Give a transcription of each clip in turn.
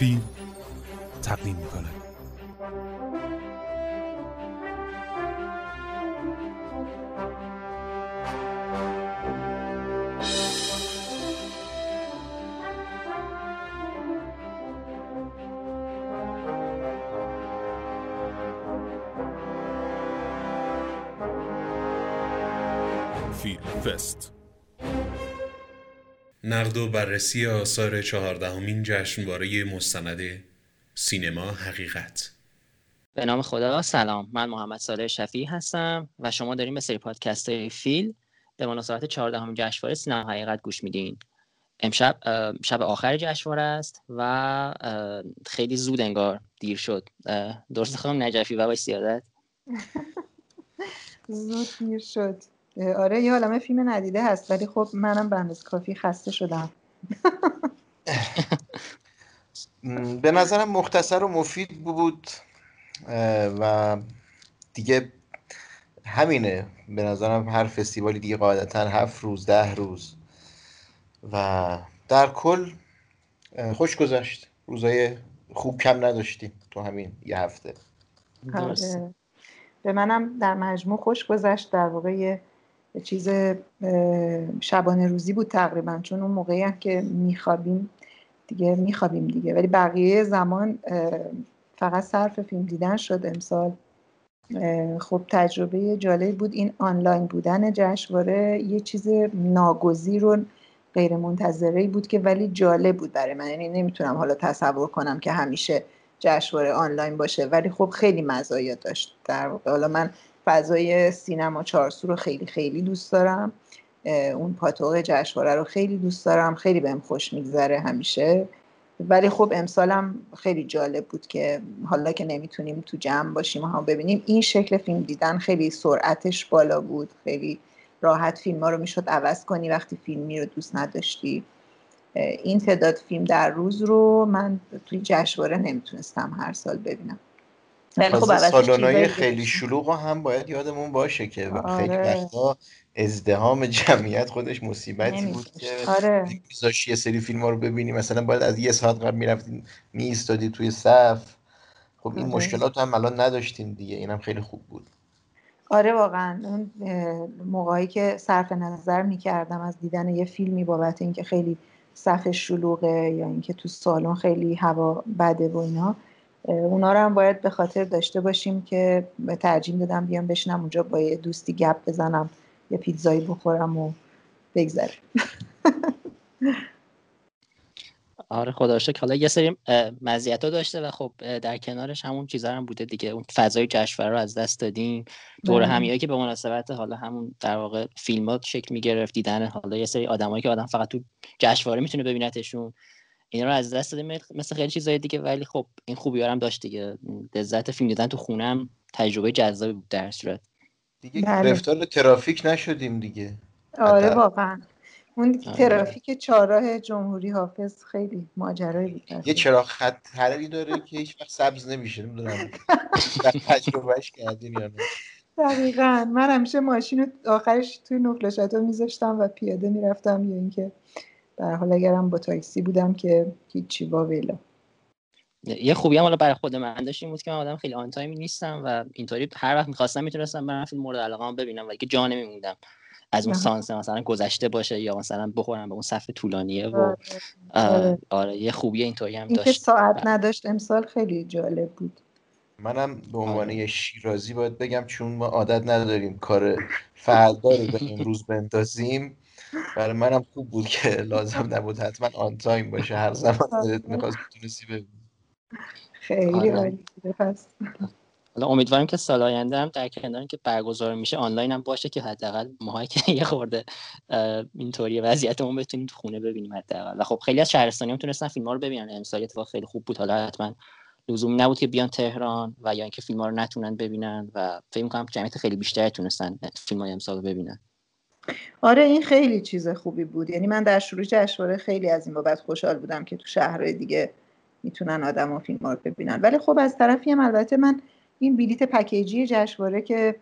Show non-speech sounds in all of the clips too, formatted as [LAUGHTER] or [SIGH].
فیلم تقدیم می‌کنه. فیلم فست نقد و بررسی آثار چهاردهمین جشنواره مستند سینما حقیقت. به نام خدا سلام. من محمد صالح شفیع هستم و شما داریم به سری پادکست های فیل به مناسبت چهاردهمین جشنواره سینما حقیقت گوش میدین. امشب شب آخر جشنواره است و خیلی زود انگار دیر شد. درست خواهم نجفی و سیادت [LAUGHS] زود دیر شد. آره یه عالمه فیلم ندیده هست ولی خب منم به کافی خسته شدم. [LAUGHS] به نظرم مختصر و مفید بود و دیگه همینه. به نظرم هر فستیوالی دیگه قاعدتا هفت روز ده روز. و در کل خوش گذشت. روزای خوب کم نداشتیم تو همین یه هفته. آره. به منم در مجموع خوش گذشت در واقع چیز شبانه روزی بود تقریبا چون اون موقعی هم که میخوابیم دیگه میخوابیم دیگه. ولی بقیه زمان فقط صرف فیلم دیدن شد امسال. خب تجربه جالب بود. این آنلاین بودن جشنواره یه چیز ناگزیر و غیر منتظره بود که ولی جالب بود برای من. یعنی نمی‌تونم حالا تصور کنم که همیشه جشنواره آنلاین باشه. ولی خب خیلی مزایا داشت. در حالا من فضای سینما چارسو رو خیلی خیلی دوست دارم. اون پاتوق جشنواره رو خیلی دوست دارم. خیلی بهم خوش میگذره همیشه. ولی خب امسالم خیلی جالب بود که حالا که نمی‌تونیم تو جمع باشیم هم ببینیم این شکل فیلم دیدن خیلی سرعتش بالا بود. خیلی راحت فیلم ها رو می‌شد عوض کنی وقتی فیلمی رو دوست نداشتی. این تعداد فیلم در روز رو من توی جشنواره نمی‌تونستم هر سال ببینم. ولی خب سالانای خیلی شلوغ هم باید یادمون باشه که آره. خیلی وقتا ازدهام جمعیت خودش مصیبتی بود که آره. یه سری فیلم ها رو ببینی مثلا باید از یه ساعت قبل می‌رفتیم میستادی توی صف خب این آره. مشکلات هم الان نداشتیم دیگه اینم خیلی خوب بود آره واقعا اون موقعی که صرف نظر می‌کردم از دیدن یه فیلمی بابت اینکه خیلی صف شلوغه یا اینکه تو سالن خیلی هوا بده و اینا اونا رو هم باید به خاطر داشته باشیم که ترجیح دادم بیام بشنم اونجا با یه دوستی گپ بزنم یه پیتزایی بخورم و بگذره [LAUGHS] آره خدا حالا یه سری مزیت داشته و خب در کنارش همون چیزا هم بوده دیگه. اون فضای جشنواره رو از دست دادیم. دور بله. همیایی که به مناسبت حالا همون در واقع فیلمات شکل می‌گرفت دیدن حالا یه سری آدمایی که آدم فقط تو جشنواره می‌تونه ببینتشون. اینا رو از دست دادیم. مثل خیلی چیزای دیگه ولی خب این خوبی هم داشت دیگه. لذت فیلم دیدن تو خونم تجربه جذابی بود در صورت. دیگه بله. گرفتار ترافیک نشدیم دیگه. آره واقعا. اون آره. ترافیک چهارراه جمهوری حافظ خیلی ماجرایی بود. یه چراغ خط حراری داره که هیچ وقت سبز نمیشه نمی‌دونم. [LAUGHS] تجربهش کردین یا نه. دقیقا. من همیشه ماشین رو آخرش توی نقل میذاشتم و پیاده می‌رفتم یا اینکه در حال اگرم با تاکسی بودم که هیچی با ویلا یه خوبی هم حالا برای خود من داشت این بود که من آدم خیلی آن تایمی نیستم و اینطوری هر وقت می‌خواستم می‌تونستم برم فیلم مورد علاقه ببینم ولی که جا نمیموندم. از اون سانس مثلا گذشته باشه یا مثلا بخورم به اون صف طولانیه و آره, آره. آره یه خوبی اینطوری هم داشت. این ساعت نداشت امسال خیلی جالب بود. منم به عنوان آره. یه شیرازی باید بگم چون ما عادت نداریم کار فردا رو به امروز بندازیم برای منم خوب بود که لازم نبود حتما آن تایم باشه. هر زمان دلت می‌خواست بتونستی ببینی. خیلی عالی. پس حالا امیدواریم که سال آینده هم در کنار که برگزار میشه آنلاین هم باشه که حداقل ماهایی که [LAUGHS] یه خورده اینطوری وضعیتمون بتونیم تو خونه ببینیم حداقل. و خب خیلی از شهرستانی هم تونستن فیلم ها رو ببینن. امسال اتفاق خیلی خوب بود. حالا حتما لزوم نبود که بیان تهران و یا اینکه فیلم ها رو نتونن ببینن و فکر می‌کنم جمعیت خیلی بیشتری تونستن فیلم های امسال رو ببینن. آره این خیلی چیز خوبی بود. یعنی من در شروع جشنواره خیلی از این بابت خوشحال بودم که تو شهرهای دیگه می‌تونن آدم و فیلم رو ببینن. ولی خب از طرفی هم البته من این بلیت پکیجی جشنواره که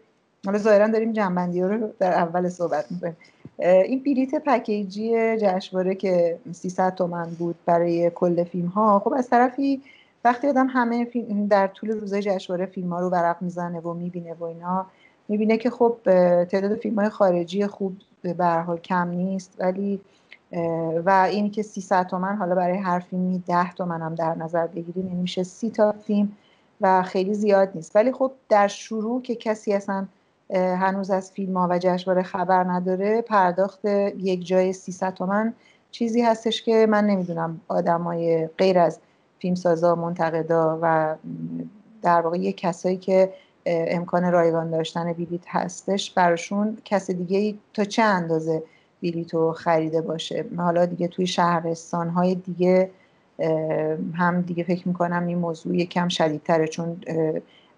حالا ظاهرا داریم جنبندی رو در اول صحبت می‌کنیم. این بلیت پکیجی جشنواره که 300 تومن بود برای کل فیلم ها خب از طرفی وقتی آدم همه فیلم در طول روزه جشنواره فیلم ها رو ورق می‌زنه و می‌بینه و اینا می‌بینه که خب تعداد فیلم های خارجی خوب به حال کم نیست ولی و اینی که 300 تومن حالا برای هر فیلمی 10 تومن هم در نظر بگیریم یعنی میشه 30 تا فیلم و خیلی زیاد نیست. ولی خب در شروع که کسی اصلا هنوز از فیلم ها و جشنواره خبر نداره پرداخت یک جای 300 تومن چیزی هستش که من نمی‌دونم آدمای غیر از فیلمسازا منتقدا و در واقع یه کسایی که امکان رایگان داشتن بلیت هستش براشون کس دیگه ای تا چه اندازه بلیت رو خریده باشه؟ حالا دیگه توی شهرستان های دیگه هم دیگه فکر می‌کنم این موضوع یکم شدیدتره چون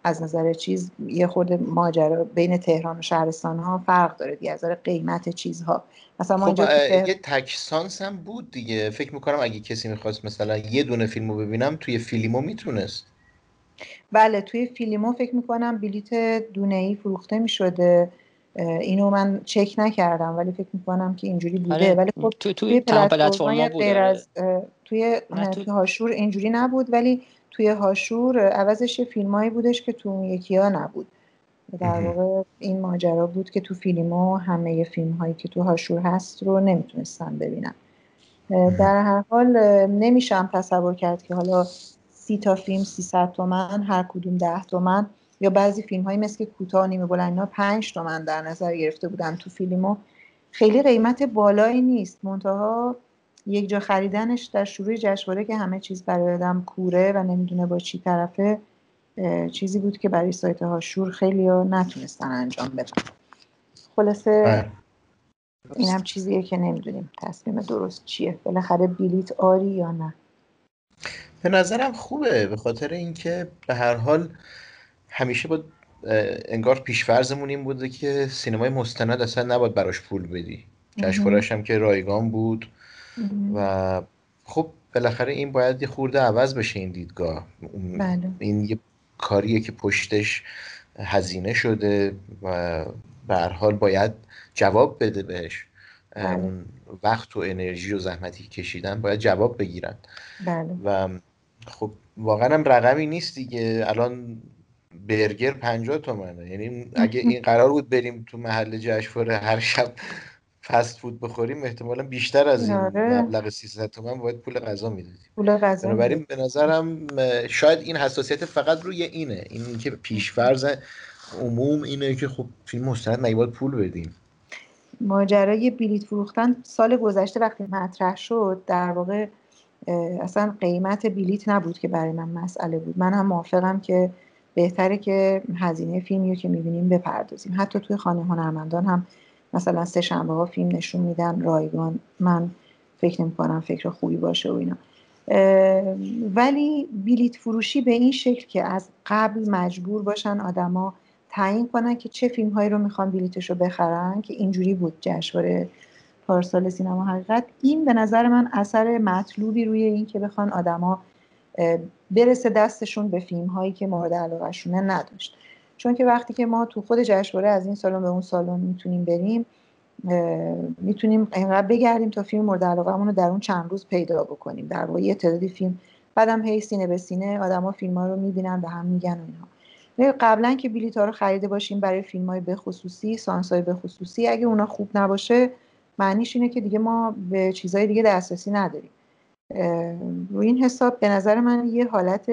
از نظر چیز یه خورده ماجرا بین تهران و شهرستان ها فرق داره دیگه از نظر قیمت چیزها. مثلا ما خب یه تکسانس هم بود دیگه. فکر می‌کنم اگه کسی می‌خواست مثلا یه دونه فیلمو ببینم توی فیلیمو می‌تونست. بله توی فیلیمو فکر می‌کنم بلیت دونه ای فروخته می‌شده. اینو من چک نکردم ولی فکر می‌کنم که اینجوری بوده. آره. ولی خب تو توی پلتفرم غیر از توی تو... هاشور اینجوری نبود ولی توی هاشور عوضش فیلمایی بودش که تو یکی ها نبود. در واقع این ماجرا بود که تو فیلمو همه فیلم هایی که تو هاشور هست رو نمی‌تونستم ببینم در هر حال نمیشم تصور کرد که حالا سی تا فیلم 300 تومن هر کدوم 10 تومن. یا بعضی فیلم هایی مثل کوتاه نیمه بلند اینا 5 تومن در نظر گرفته بودن تو فیلمو. خیلی قیمت بالایی نیست. منتها یک جا خریدنش در شروع جشنواره که همه چیز برای آدم کوره و نمی‌دونه با چی طرفه چیزی بود که برای سایت ها شور خیلی ها نتونستن انجام بدن. خلاصه بله. این هم چیزیه که نمی‌دونیم تصمیم درست چیه. بالاخره بلیت آری یا نه. به نظرم خوبه به خاطر اینکه به هر حال همیشه با انگار پیشفرزمون این بوده که سینمای مستند اصلا نباید براش پول بدی. جشنواره‌اش هم که رایگان بود. و خب بالاخره این باید یه خورده عوض بشه این دیدگاه. بله. این یه کاریه که پشتش هزینه شده و به هر حال باید جواب بده بهش. بله. اون وقت و انرژی و زحمتی کشیدن باید جواب بگیرن. بله. و خب واقعا هم رقمی نیست دیگه. الان برگر 50 تومنه. یعنی اگه این قرار بود بریم تو محل جشنواره هر شب فست فود بخوریم احتمالا بیشتر از این آره. مبلغ 300 تومن باید پول غذا می‌دادیم. پول غذا بنابراین به نظرم شاید این حساسیت فقط روی اینه. این که پیشفرض عموم اینه که خب فیلم مستند مگه باید پول بدیم؟ ماجرای بلیت فروختن سال گذشته وقتی مطرح شد در واقع اصلا قیمت بلیت نبود که برای من مسئله بود. من هم موافقم که بهتره که هزینه فیلمی رو که می‌بینیم بپردازیم. حتی توی خانه هنرمندان هم مثلا سه شنبه ها فیلم نشون میدن رایگان. من فکر نمی کنم فکر خوبی باشه و اینا. ولی بلیت فروشی به این شکل که از قبل مجبور باشن آدما تعیین کنن که چه فیلم هایی رو می‌خوان بلیتش رو بخرن که اینجوری بود جشنواره پارسال سینما حقیقت. این به نظر من اثر مطلوبی روی این که بخوان آدما برسه دستشون به فیلم هایی که مورد علاقهشونه نداشت. چون که وقتی که ما تو خود جشنواره از این سالن به اون سالن می‌تونیم بریم می‌تونیم اینقدر بگردیم تا فیلم مورد علاقه رو در اون چند روز پیدا بکنیم. در واقع یه تعدادی فیلم بعدم هی سینه به سینه آدما فیلم ها رو می‌بینن به هم میگن و اینها قبلا که بلیط ها رو خریده باشیم برای فیلم های به خصوصی سانس های به خصوصی اگه اونا خوب نباشه معنیش اینه که دیگه ما به چیزهای دیگه دسترسی نداریم. روی این حساب به نظر من یه حالت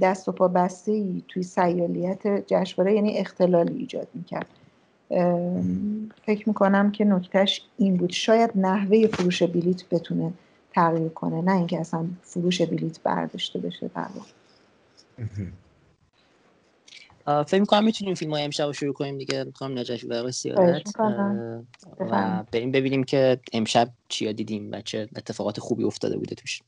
دست و پا بسته ای توی سیالیت جشنواره یعنی اختلالی ایجاد می‌کرد. فکر می‌کنم که نکتهش این بود. شاید نحوه فروش بلیت بتونه تغییر کنه نه اینکه اصلا فروش بلیت برداشته بشه در فکر می‌کنم می‌تونیم فیلم های امشب رو شروع کنیم دیگه. می‌خوام نجاشی و سیادت. و بریم ببینیم که امشب چیا دیدیم و چه اتفاقات خوبی افتاده بوده توش.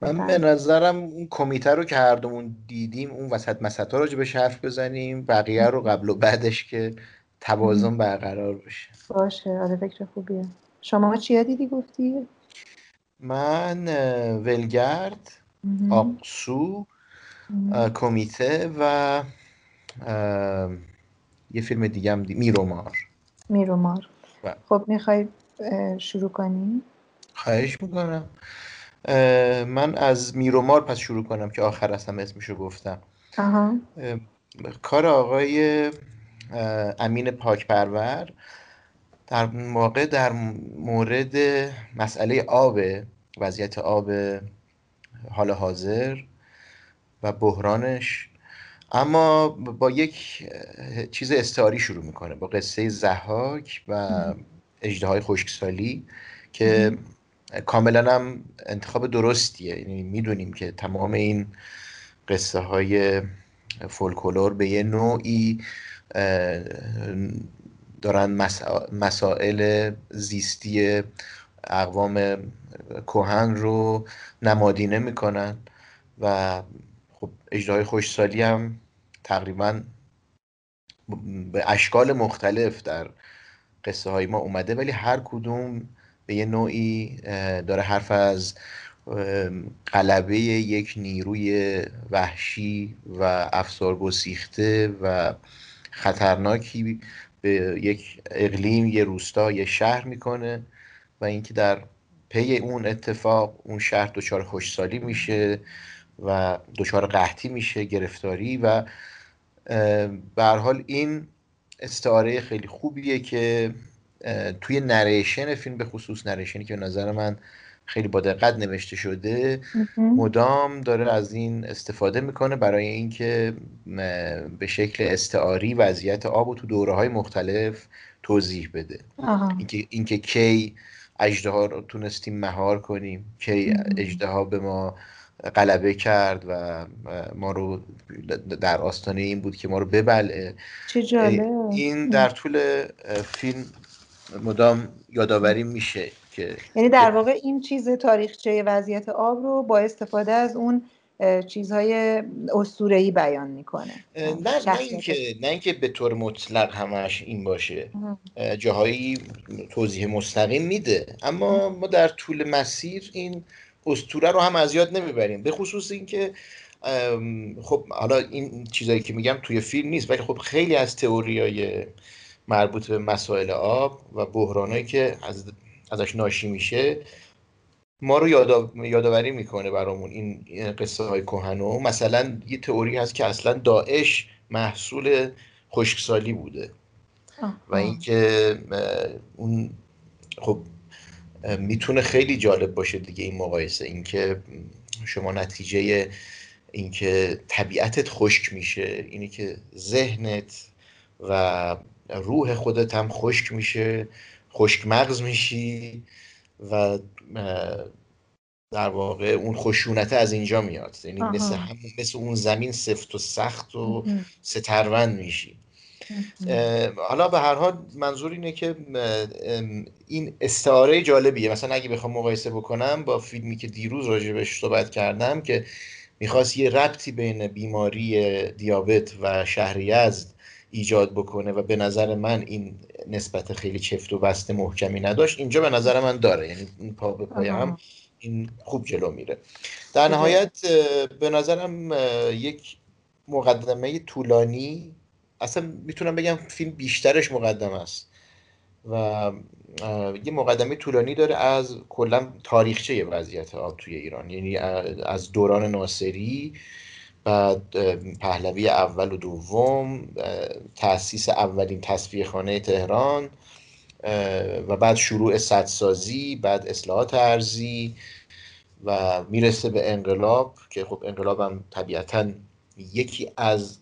من به. نظرم اون کمیته رو که هر دومون دیدیم اون وسط مسطا راجع به حرف بزنیم. بقیه رو قبل و بعدش که توازن برقرار بشه. باشه. آره فکر خوبیه. شما چیا دیدی؟ گفتی؟ من ولگرد آقسو کمیته و یه فیلم دیگه هم دی... میرومار میرومار. خب می‌خوای شروع کنی؟ خواهش می‌کنم. من از میرومار پس شروع کنم که آخر هم اسمشو گفتم. آها. اه، کار آقای امین پاکپرور در واقع در مورد مسئله آب وضعیت آب حال حاضر و بحرانش اما با یک چیز استعاری شروع می‌کنه. با قصه زحاک و اژدهای خشکسالی که کاملا هم انتخاب درستیه. یعنی می‌دونیم که تمام این قصه های فولکلور به یه نوعی دارن مسا- مسائل زیستی اقوام کهن رو نمادینه می‌کنن و خب اجرای خوشسالی هم تقریبا به اشکال مختلف در قصه های ما اومده ولی هر کدوم به یه نوعی داره حرف از اه، غلبه یک نیروی وحشی و افسار گسیخته و خطرناکی به یک اقلیم یه روستا یه شهر می‌کنه و اینکه در پی اون اتفاق اون شهر دچار خوشسالی میشه. و دچار قحطی میشه گرفتاری و به حال این استعاره خیلی خوبیه که توی نریشن فیلم به خصوص نریشنی که به نظر من خیلی با دقت نوشته شده مدام داره از این استفاده می‌کنه برای اینکه به شکل استعاری وضعیت آب رو تو دوره های مختلف توضیح بده. اینکه اینکه کی اژدها رو تونستیم مهار کنیم کی. اژدها به ما غلبه کرد و ما رو در آستانه این بود که ما رو ببلعه. چه جالب. این در طول فیلم مدام یادآوری میشه که یعنی در واقع این چیز تاریخچه وضعیت آب رو با استفاده از اون چیزهای اسطوره‌ای بیان می‌کنه. نه نه اینکه نه اینکه به طور مطلق همش این باشه. اه، جاهایی توضیح مستقیم میده. اما ما در طول مسیر این اسطوره رو هم از یاد نمی‌بریم. به خصوص اینکه خب حالا این چیزایی که میگم توی فیلم نیست ولی خب خیلی از تئوریای مربوط به مسائل آب و بحرانایی که از ازش ناشی میشه ما رو یادآوری می‌کنه برامون این قصه های کهنو مثلا یه تئوری هست که اصلا داعش محصول خشکسالی بوده. و اینکه اون خب می‌تونه خیلی جالب باشه دیگه این مقایسه اینکه شما نتیجه اینکه طبیعتت خشک میشه اینی که ذهنت و روح خودت هم خشک میشه خشک مغز میشی و در واقع اون خشونته از اینجا میاد. یعنی. مثل مثل اون زمین سفت و سخت و ستروند میشی. حالا به هر حال منظور اینه که این استعاره جالبیه. مثلا اگه بخوام مقایسه بکنم با فیلمی که دیروز راجبش صحبت کردم که می‌خواست یه ربطی بین بیماری دیابت و شهر یزد ایجاد بکنه و به نظر من این نسبت خیلی چفت و بست محکمی نداشت اینجا به نظر من داره. یعنی این پا به پای. هم این خوب جلو میره. در نهایت به نظرم یک مقدمه طولانی اصلا می‌تونم بگم فیلم بیشترش مقدمه است. و یه مقدمه طولانی داره از کلا تاریخچه وضعیت آب توی ایران. یعنی از دوران ناصری بعد پهلوی اول و دوم اه، تأسیس اولین تصفیه خانه تهران و بعد شروع سدسازی بعد اصلاحات ارزی و می‌رسه به انقلاب که خب انقلاب هم طبیعتا یکی از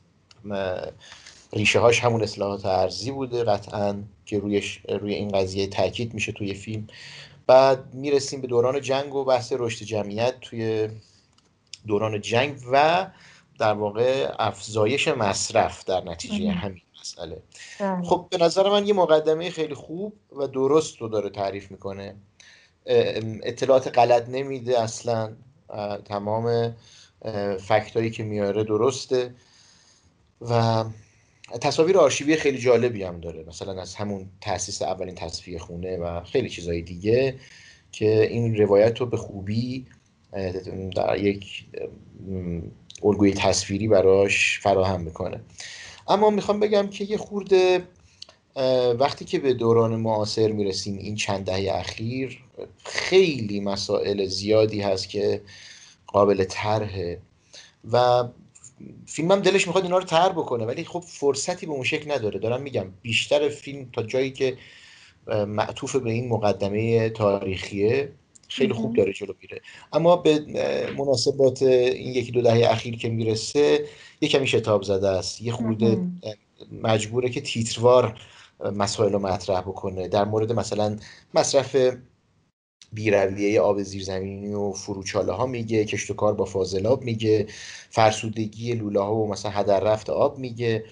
ریشه هاش همون اصلاحات ارزی بوده قطعا که روی, روی این قضیه تاکید میشه توی فیلم. بعد می‌رسیم به دوران جنگ و بحث رشد جمعیت. توی دوران جنگ و در واقع افزایش مصرف در نتیجه مهم. همین مسئله. بله. خب به نظر من یه مقدمه خیلی خوب و درست رو داره تعریف می‌کنه. اطلاعات غلط نمیده اصلا. تمام فکتایی که میاره درسته. و تصاویر آرشیوی خیلی جالبی هم داره. مثلا از همون تأسیس اولین تصفیه خونه و خیلی چیزهای دیگه که این روایت رو به خوبی در یک الگوی تصویری براش فراهم می‌کنه. اما می‌خوام بگم که یه خورده وقتی که به دوران معاصر می‌رسیم این چند دهه اخیر خیلی مسائل زیادی هست که قابل طرحه. و فیلم هم دلش می‌خواد اینا رو تر بکنه ولی خب فرصتی به اون شکل نداره. دارم میگم بیشتر فیلم تا جایی که معطوف به این مقدمه تاریخیه خیلی خوب داره جلو میره. اما به مناسبات این یکی دو دهه اخیر که می‌رسه یه کمی شتاب زده است. یه خورده مجبوره که تیتروار مسائل رو مطرح بکنه. در مورد مثلا مصرف بیرویه آب زیرزمینی و فروچاله ها میگه کشت و کار با فاضلاب میگه فرسودگی لوله ها و مثلا هدر رفت آب میگه.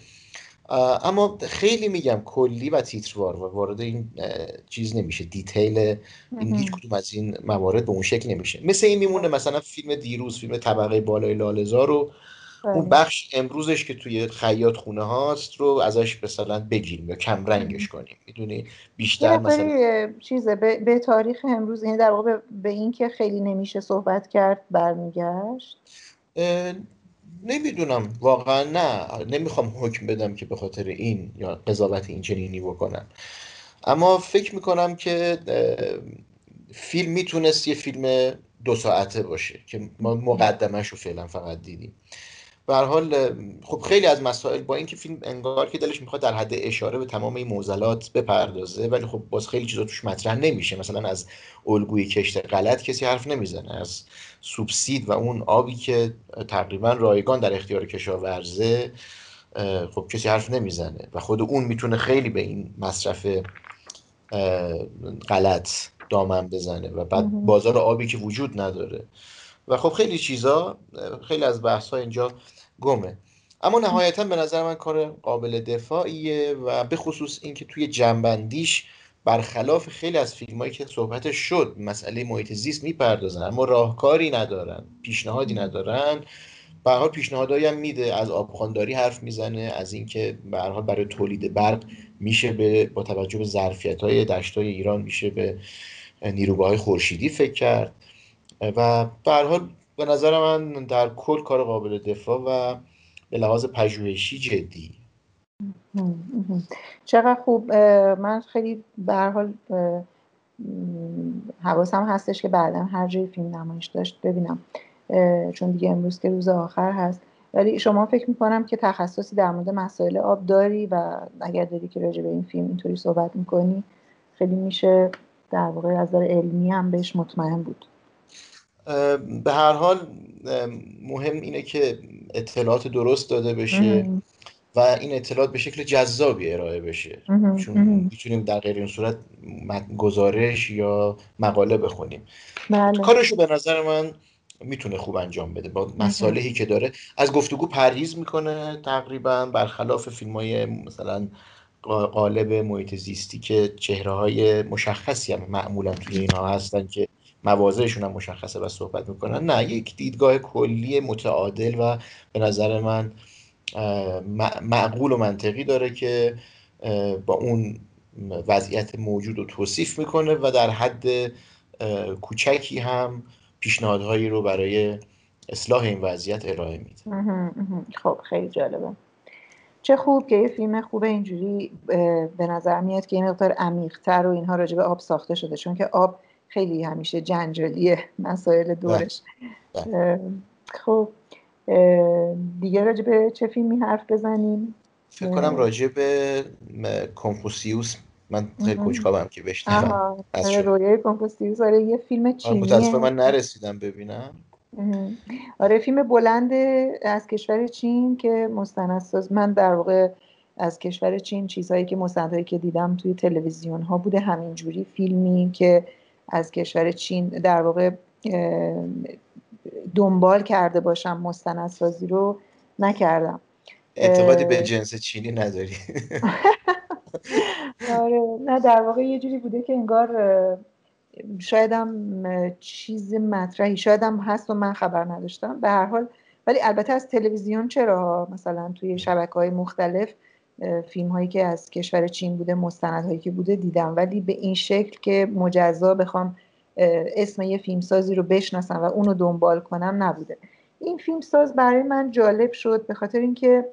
اما خیلی میگم کلی و تیتروار و وارد این چیز نمیشه دیتیل این هیچ کدوم از این موارد به اون شکل نمیشه. مثل این میمونه مثلا فیلم دیروز فیلم طبقه بالای لالزار رو اون بله. بخش امروزش که توی خیاط خونه هاست رو ازش مثلا بگیریم یا کم رنگش کنیم. می‌دونی؟ بیشتر مثلا چیزه به, به تاریخ امروز یعنی در واقع به این که خیلی نمیشه صحبت کرد برمیگشت؟ نمی‌دونم. واقعا نه. نمی‌خوام حکم بدم که به خاطر این یا قضاوت این چنینی بکنم اما فکر می‌کنم که فیلم می‌تونست یه فیلم دو ساعته باشه که ما مقدمش رو فعلا فقط دیدیم. به حال خب خیلی از مسائل با اینکه فیلم انگار که دلش می‌خواد در حد اشاره به تمام این معضلات بپردازه ولی خب باز خیلی چیزا توش مطرح نمیشه. مثلا از الگوی کشت غلط کسی حرف نمی‌زنه. از سوبسید و اون آبی که تقریبا رایگان در اختیار کشاورزه خب کسی حرف نمی‌زنه و خود اون می‌تونه خیلی به این مصرف غلط دامن بزنه و بعد بازار آبی که وجود نداره. و خب خیلی چیزا خیلی از بحث ها اینجا گمه. اما نهایتا به نظر من کار قابل دفاعیه و به خصوص اینکه توی جنبندیش برخلاف خیلی از فیلم هایی که صحبتش شد مسئله محیط زیست می‌پردازن اما راهکاری ندارن پیشنهادی ندارن. به حال پیشنهادایی هم میده از آبخانداری حرف می‌زنه از اینکه به حال برای تولید برق میشه به با توجه به ظرفیت های دشت های ایران میشه به نیروگاه خورشیدی فکر کرد. و به حال به نظر من در کل کار قابل دفاع و به لحاظ پژوهشی جدی. چقدر خوب. من خیلی به حال حواسم هستش که بعدا هر جای فیلم نمایش داشت ببینم. چون دیگه امروز که روز آخر هست. ولی شما فکر می‌کنم که تخصصی در مورد مسائل آب داری و اگر داری که راجع به این فیلم اینطوری صحبت می‌کنی خیلی میشه در واقع از نظر علمی هم بهش مطمئن بود. به هر حال مهم اینه که اطلاعات درست داده بشه و این اطلاعات به شکل جذابی ارائه بشه. چون می‌تونیم در غیر این صورت گزارش یا مقاله بخونیم. بله. کارشو به نظر من می‌تونه خوب انجام بده با مسائلی که داره. از گفتگو پرهیز می‌کنه تقریبا برخلاف فیلم های مثلا قالب محیط زیستی که چهره های مشخصی هم معمولا توی اینها هستن که مواضعشون هم مشخصه و صحبت می‌کنن. نه یک دیدگاه کلی متعادل و به نظر من معقول و منطقی داره که با اون وضعیت موجود رو توصیف می‌کنه و در حد کوچکی هم پیشنهادهایی رو برای اصلاح این وضعیت ارائه میده. خب خیلی جالبه. چه خوب که یه فیلم خوب اینجوری به نظر میاد که این مقدار عمیقتر و اینها راجع به آب ساخته شده. چون که آب خیلی همیشه جنجالیه مسائل دورش. بله. خب دیگه راجع به چه فیلمی حرف بزنیم؟ فکر کنم راجع به کنفوسیوس. من خیلی کنجکاوم که بشنوم. آره، رویای کنفوسیوس. آره یه فیلم چینیه. متاسفم من نرسیدم ببینم. آره فیلم بلند از کشور چین که مستندساز. من در واقع از کشور چین چیزهایی که مستندهایی که دیدم توی تلویزیون ها بوده همینجوری فیلمی که از کشور چین در واقع دنبال کرده باشم مستندسازی رو نکردم. اعتقادی به جنس چینی نداری. [LAUGHS] آره نه در واقع یه جوری بوده که انگار شایدم چیز مطرحی شایدم هست و من خبر نداشتم. به هر حال ولی البته از تلویزیون چرا مثلا توی شبکه های مختلف فیلم هایی که از کشور چین بوده مستند هایی که بوده دیدم. ولی به این شکل که مجزا بخوام اسم یه فیلمسازی رو بشناسم و اونو دنبال کنم نبوده. این فیلمساز برای من جالب شد به خاطر اینکه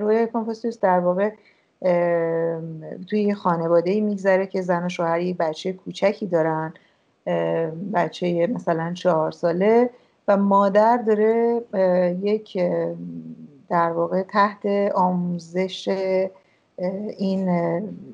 روی کنفوسیوس در واقع توی یه خانواده ای میگذره که زن و شوهر یک بچه کوچکی دارن بچه مثلا چهار ساله و مادر داره یک در واقع تحت آموزش این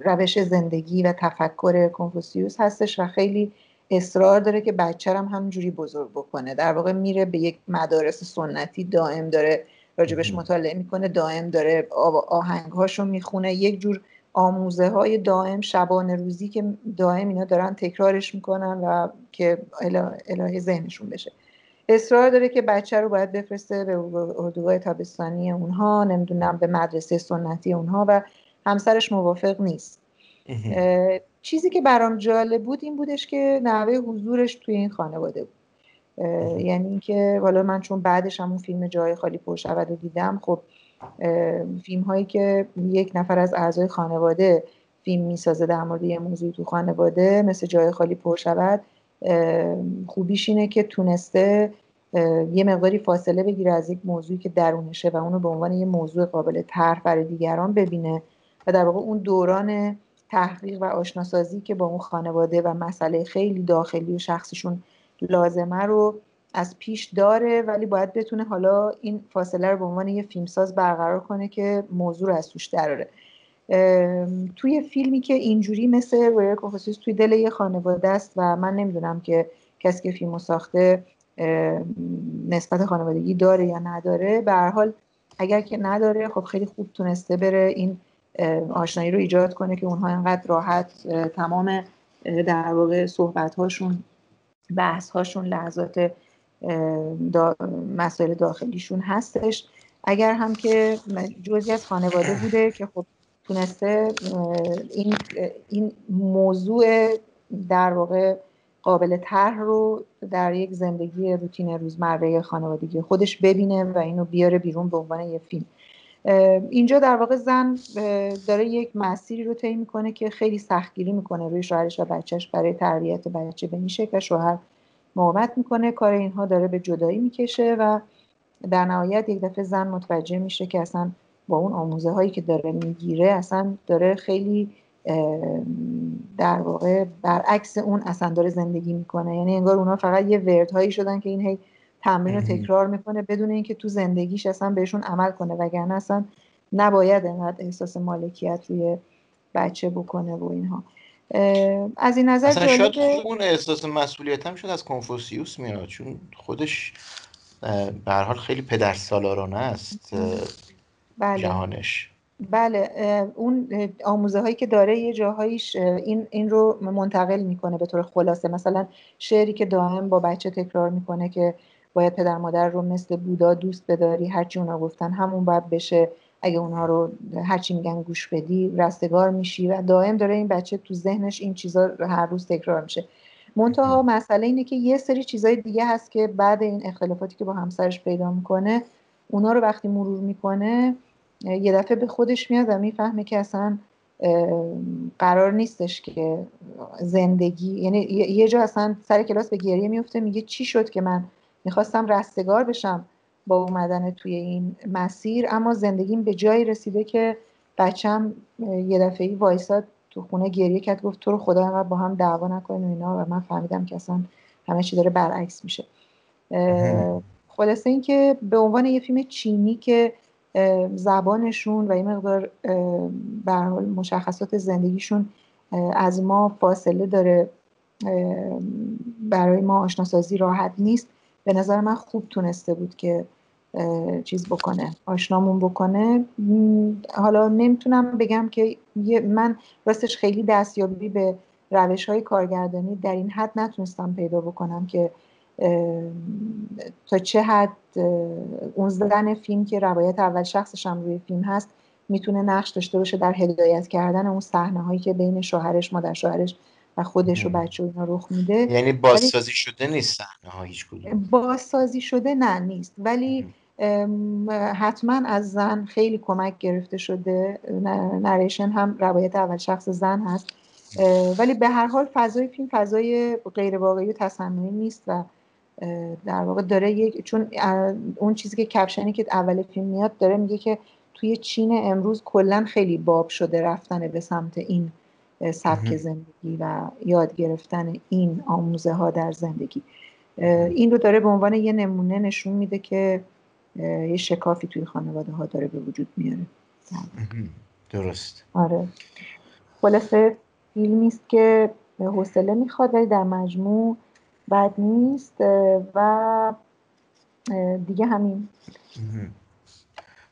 روش زندگی و تفکر کنفوسیوس هستش و خیلی اصرار داره که بچه هم همجوری بزرگ بکنه. در واقع میره به یک مدارس سنتی دائم داره راجبش مطالعه می‌کنه دائم داره آهنگ هاشو می‌خونه. یک جور آموزه های دائم شبانه روزی که دائم اینا دارن تکرارش می‌کنن و که الهه ذهنشون بشه. اصرار داره که بچه رو باید بفرسته به اردوگاه تابستانی اونها نمی‌دونم به مدرسه سنتی اونها و همسرش موافق نیست. چیزی که برام جالب بود این بودش که نحوه حضورش توی این خانواده بود. یعنی اینکه حالا من چون بعدش همون فیلم جای خالی پر شود رو دیدم خب فیلم هایی که یک نفر از اعضای خانواده فیلم می‌سازه در مورد یه موضوع تو خانواده مثل جای خالی پر شود خوبیش اینه که تونسته یه مقداری فاصله بگیره از یک موضوعی که درونشه و اونو به عنوان یه موضوع قابل طرح برای دیگران ببینه و در واقع اون دوران تحقیق و آشناسازی که با اون خانواده و مسئله خیلی داخلی و شخصیشون لازمه رو از پیش داره ولی باید بتونه حالا این فاصله رو به عنوان یه فیلمساز برقرار کنه که موضوع رو از توش دراره. توی فیلمی که اینجوری مثل رویر کنفوسیوس توی دل یه خانواده است و من نمی‌دونم که کسی که فیلمو ساخته نسبت خانوادگی داره یا نداره. به هر حال اگر که نداره خب خیلی خوب تونسته بره این آشنایی رو ایجاد کنه که اونها اینقدر راحت تمام در واقع صحبت هاشون بحث هاشون لحظات مسائل داخلیشون هستش. اگر هم که جزی از خانواده بوده که خب تونسته این, این موضوع در واقع قابل طرح رو در یک زندگی روتین روزمره خانوادگی خودش ببینه و اینو بیاره بیرون به عنوان یه فیلم. اینجا در واقع زن داره یک مسیری رو طی می‌کنه که خیلی سختگیری می‌کنه روی شوهرش و بچهش برای تربیت بچه به این شکل شوهر مقاومت می‌کنه. کار اینها داره به جدایی می‌کشه و در نهایت یک دفعه زن متوجه میشه که اصلا با اون آموزه هایی که داره می‌گیره اصلا داره خیلی در واقع برعکس اون اصلا داره زندگی می‌کنه. یعنی انگار اونا فقط یه ورد هایی شدن که این هی تمرین رو تکرار می‌کنه بدون اینکه تو زندگیش اصلا بهشون عمل کنه وگرنه اصلا نباید انقدر احساس مالکیت روی بچه بکنه و اینها. از این نظر اصلا شاید اون احساس مسئولیت هم شد از کنفوسیوس میاد چون خودش به حال خیلی پدر سالارانه است بله. جهانش. بله اون آموزه هایی که داره یه جاهاییش این, این رو منتقل می‌کنه به طور خلاصه. مثلا شعری که دائم با بچه تکرار می‌کنه که باید پدر مادر رو مثل بودا دوست بداری هرچی اونا گفتن همون باید بشه. اگه اونها رو هرچی میگن گوش بدی رستگار میشی و دائم داره این بچه تو ذهنش این چیزا هر روز تکرار میشه. منتها مسئله اینه که یه سری چیزای دیگه هست که بعد این اختلافاتی که با همسرش پیدا می‌کنه اونا رو وقتی مرور می‌کنه یه دفعه به خودش میاد و می‌فهمه که اصلا قرار نیستش که زندگی یعنی یه جا اصلا سر کلاس به گریه میفته میگه چی شد که من می‌خواستم رستگار بشم با اومدن توی این مسیر اما زندگیم به جایی رسیده که بچم یه دفعه وایساد تو خونه گریه کرد گفت تو رو خدا اینقدر با هم دعوا نکنیم اینا و من فهمیدم که اصلا همه چی داره برعکس میشه. خلاصه اینکه به عنوان یه فیلم چینی که زبانشون و این مقدار به مشخصات زندگیشون از ما فاصله داره برای ما آشناسازی راحت نیست. به نظر من خوب تونسته بود که چیز بکنه آشنامون بکنه. حالا نمی‌تونم بگم که من راستش خیلی دستیابی به روش های کارگردانی در این حد نتونستم پیدا بکنم که تا چه حد اون زن فیلم که روایت اول شخصش هم روی فیلم هست می‌تونه نقش داشته باشه در هدایت کردن اون صحنه هایی که بین شوهرش مادر شوهرش و خودش و بچه اینا رخ میده. یعنی بازسازی شده نیست صحنه ها هیچ کدوم؟ بازسازی شده نه نیست. ولی حتما از زن خیلی کمک گرفته شده. نریشن هم روایت اول شخص زن هست. ولی به هر حال فضای فیلم فضای غیر واقعی و تصنعی نیست و در واقع داره یک چون اون چیزی که کپشنی که اول فیلم میاد داره میگه که توی چین امروز کلا خیلی باب شده رفتن به سمت این سبک زندگی و یاد گرفتن این آموزه ها در زندگی. این رو داره به عنوان یه نمونه نشون میده که یه شکافی توی خانواده ها داره به وجود میاره. درست. آره. خلاصه فیلمی است که حوصله می‌خواد ولی در مجموع بد نیست و دیگه همین.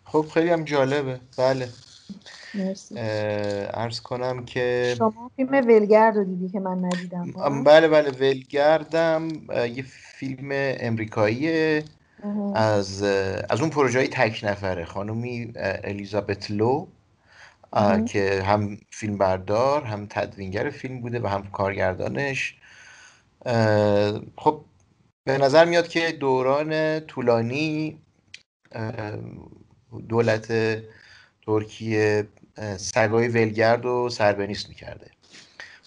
خب خیلی هم جالبه. بله. مرسی. ارز کنم که شما فیلم ولگرد رو دیدی که من ندیدم بله بله. ولگردم یه فیلم امریکاییه. از از اون پروژه های تک نفره خانومی الیزابت لو که هم فیلم بردار هم تدوینگر فیلم بوده و هم کارگردانش. خب به نظر میاد که دوران طولانی دولت ترکیه سگای ولگرد و سربنیست می‌کرده.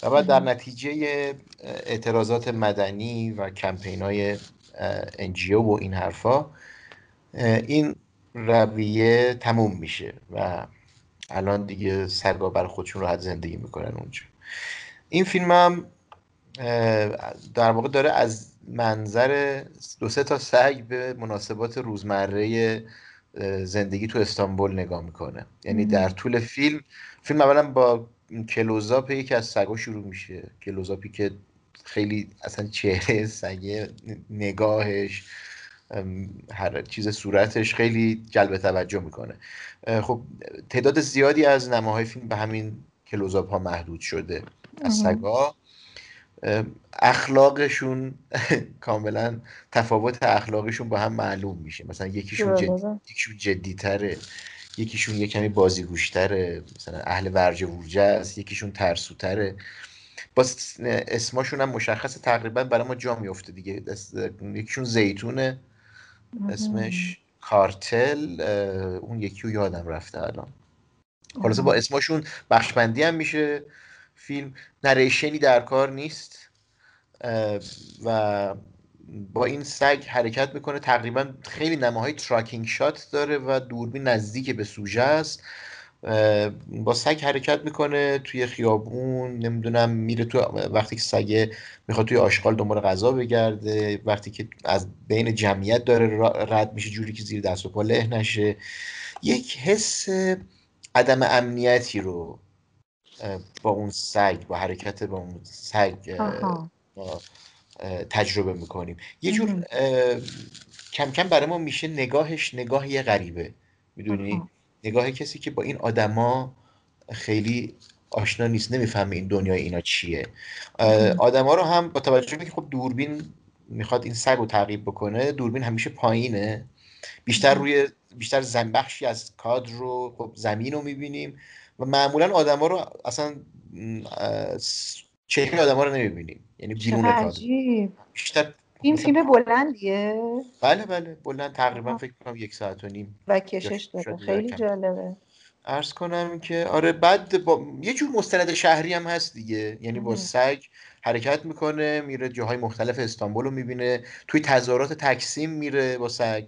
و بعد در نتیجه اعتراضات مدنی و کمپین های انجیو و این حرفا این رویه تموم میشه و الان دیگه سگا بر خودشون راحت زندگی می‌کنن اونجا. این فیلم هم در واقع داره از منظر دو سه تا سگ به مناسبات روزمره زندگی تو استانبول نگاه می‌کنه. یعنی در طول فیلم فیلم اولا با کلوزاپ یکی از سگا شروع میشه. کلوزاپی که خیلی اصلا چهره سگه نگاهش هر چیز صورتش خیلی جلب توجه می‌کنه. خب تعداد زیادی از نماهای فیلم به همین کلوزاپ ها محدود شده. از سگا اخلاقشون [LAUGHS] کاملا تفاوت اخلاقشون با هم معلوم میشه. مثلا یکیشون, جدی، یکیشون جدیتره یکیشون یه کمی بازیگوشتره مثلا اهل ورجه ورجه است یکیشون ترسوتره. با اسماشون هم مشخص تقریبا برای ما جا میفته دیگه. یکیشون زیتونه اسمش کارتل اون یکی رو یادم رفته الان. خلاصه با اسماشون بخشبندی هم میشه. فیلم narration ی در کار نیست و با این سگ حرکت می‌کنه. تقریبا خیلی نماهای tracking shot داره و دوربین نزدیک به سوژه است. با سگ حرکت می‌کنه توی خیابون نمی‌دونم میره تو وقتی که سگه می‌خواد توی آشغال دنبال غذا بگرده وقتی که از بین جمعیت داره رد میشه جوری که زیر دست و پا له نشه. یک حس عدم امنیتی رو با اون سگ با حرکت با اون سگ تجربه می‌کنیم. یه جور کم کم برای ما میشه نگاهش نگاه یه غریبه. می‌دونی؟ نگاه کسی که با این آدما خیلی آشنا نیست نمی‌فهمه این دنیای اینا چیه. آدما رو هم با توجه که خب دوربین می‌خواد این سگ رو تعقیب بکنه دوربین همیشه پایینه. بیشتر روی بیشتر زنبخشی از کادر رو خب زمین رو می‌بینیم. و معمولا آدما رو اصلا چهره آدما رو نمی‌بینیم. یعنی بیرون بیشتر این فیلم بلندیه؟ بله بله. بلند. تقریبا فکر کنم یک ساعت و نیم و کشش داره خیلی جالبه. ارز کنم که آره بعد با... یه جور مستند شهری هم هست دیگه. یعنی با سگ حرکت می‌کنه میره جاهای مختلف استانبول رو می‌بینه توی تظاهرات تکسیم میره با سگ.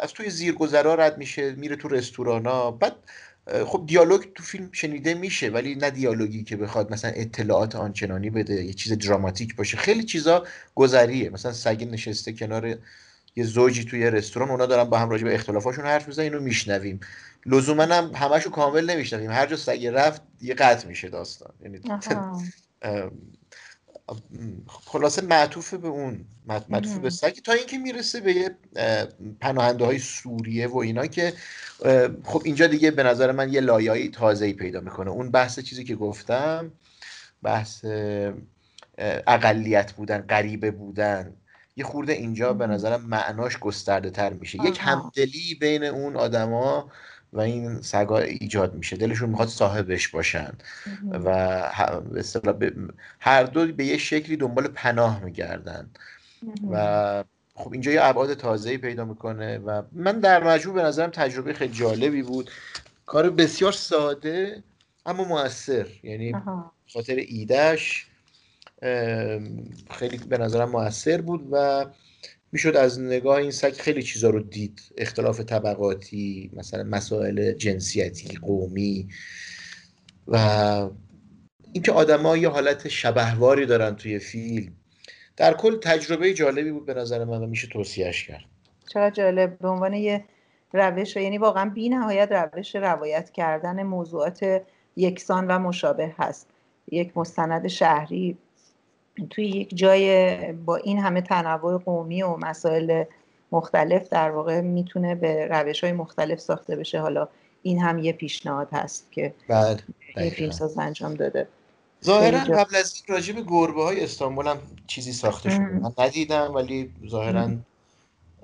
از توی زیرگذرا رد میشه میره تو رستورانا. بعد خب دیالوگ تو فیلم شنیده میشه ولی نه دیالوگی که بخواد مثلا اطلاعات آنچنانی بده یه چیز دراماتیک باشه. خیلی چیزا گذریه. مثلا سگ نشسته کنار یه زوجی توی رستوران اونا دارن با هم راجع به اختلافاشون حرف می‌زنن اینو میشنویم. لزوما هم همشو کامل نمیشنویم. هر جا سگ رفت یه قطع میشه داستان. یعنی [LAUGHS] خلاصه معطوف به اون معطوف به سگ تا اینکه می‌رسه به یه پناهنده های سوریه و اینا که خب اینجا دیگه به نظر من یه لایایی تازه ای پیدا می‌کنه. اون بحث چیزی که گفتم بحث اقلیت بودن غریبه بودن یه خورده اینجا به نظرم معناش گسترده تر میشه. یک همدلی بین اون آدما و این سگا ایجاد میشه. دلشون می‌خواد صاحبش باشن. و هر دو به یه شکلی دنبال پناه میگردن. و خب اینجا یه ابعاد تازه‌ای پیدا می‌کنه و من در مجموع به نظرم تجربه خیلی جالبی بود. کار بسیار ساده اما موثر. یعنی خاطر ایدهش خیلی به نظرم موثر بود و می‌شد از نگاه این سگ خیلی چیزا رو دید. اختلاف طبقاتی مثلا مسائل جنسیتی قومی و اینکه آدما یه حالت شبهواری دارن توی فیلم. در کل تجربه جالبی بود به نظر من و میشه توصیهش کرد. چقدر جالب. به عنوان یه روش یعنی واقعا بی نهایت روش روایت کردن موضوعات یکسان و مشابه هست. یک مستند شهری توی یک جای با این همه تنوع قومی و مسائل مختلف در واقع می‌تونه به روش های مختلف ساخته بشه. حالا این هم یه پیشنهاد هست که بله این فیلمساز انجام داده. ظاهرا قبل از این راجع به گربه های استانبول هم چیزی ساخته شده. من ندیدم ولی ظاهرا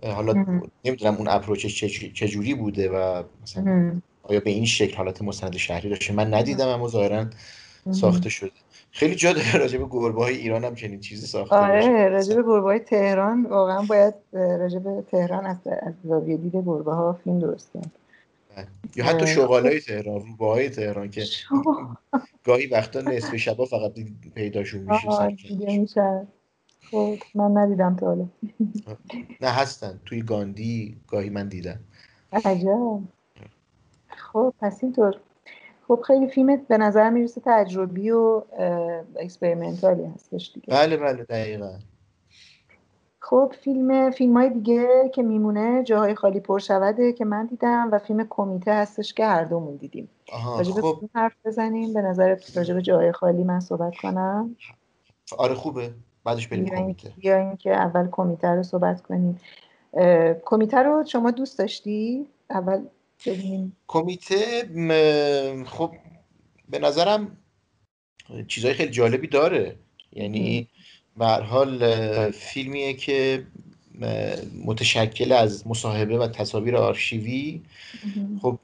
حالا نمی‌دونم اون اپروچش چجوری بوده و مثلا آیا به این شکل حالت مستند شهری داشته؟ من ندیدم اما ظاهرا ساخته شده. خیلی جا داره راجع به گربه های ایران هم چنین چیزی ساخته آره راجع به گربه های تهران واقعا باید راجع به تهران از زاویه دید گربه ها فیلم درست کرد. یا حتی شغال های تهران روبه های تهران که گاهی وقتا نصف شبا فقط پیداشون میشه. خب من ندیدم تا حالا. نه هستن. توی گاندی گاهی من دیدم. عجب. خب پس اینطور. خب خیلی فیلم به نظر می‌رسه تجربی و experimental ی هستش دیگه. بله بله دقیقا. خب فیلم فیلم های دیگه که میمونه جاهای خالی پر شوده که من دیدم و فیلم کمیته هستش که هر دومون دیدیم. راجب خب. حرف بزنیم. به نظر راجب جاهای خالی من صحبت کنم. آره خوبه. بعدش بریم کمیته. یا اینکه اول کمیته رو صحبت کنیم. کمیته رو شما دوست داشتی؟ اول ببینیم کمیته خب به نظرم چیزهای خیلی جالبی داره. یعنی به حال فیلمیه که متشکل از مصاحبه و تصاویر آرشیوی. خب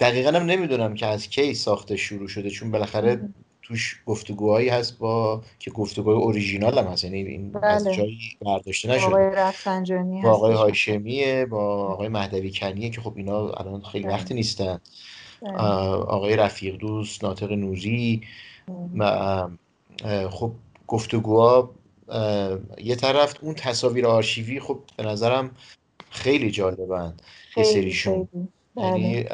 دقیقا هم نمی‌دونم که از کی ساخته شروع شده. چون بالاخره توش گفتگوهایی هست با که گفتگوهای اوریژینال هم هست. یعنی این بله. از جایی برداشته نشده. آقای رفسنجانی با آقای هاشمیه با آقای مهدوی کنیه که خب اینا الان خیلی بله. وقتی نیستن. بله. آقای رفیق دوست ناطق نوری و خب گفتگوها یه طرف اون تصاویر آرشیوی خب به نظرم خیلی جالبن یه سریشون. یعنی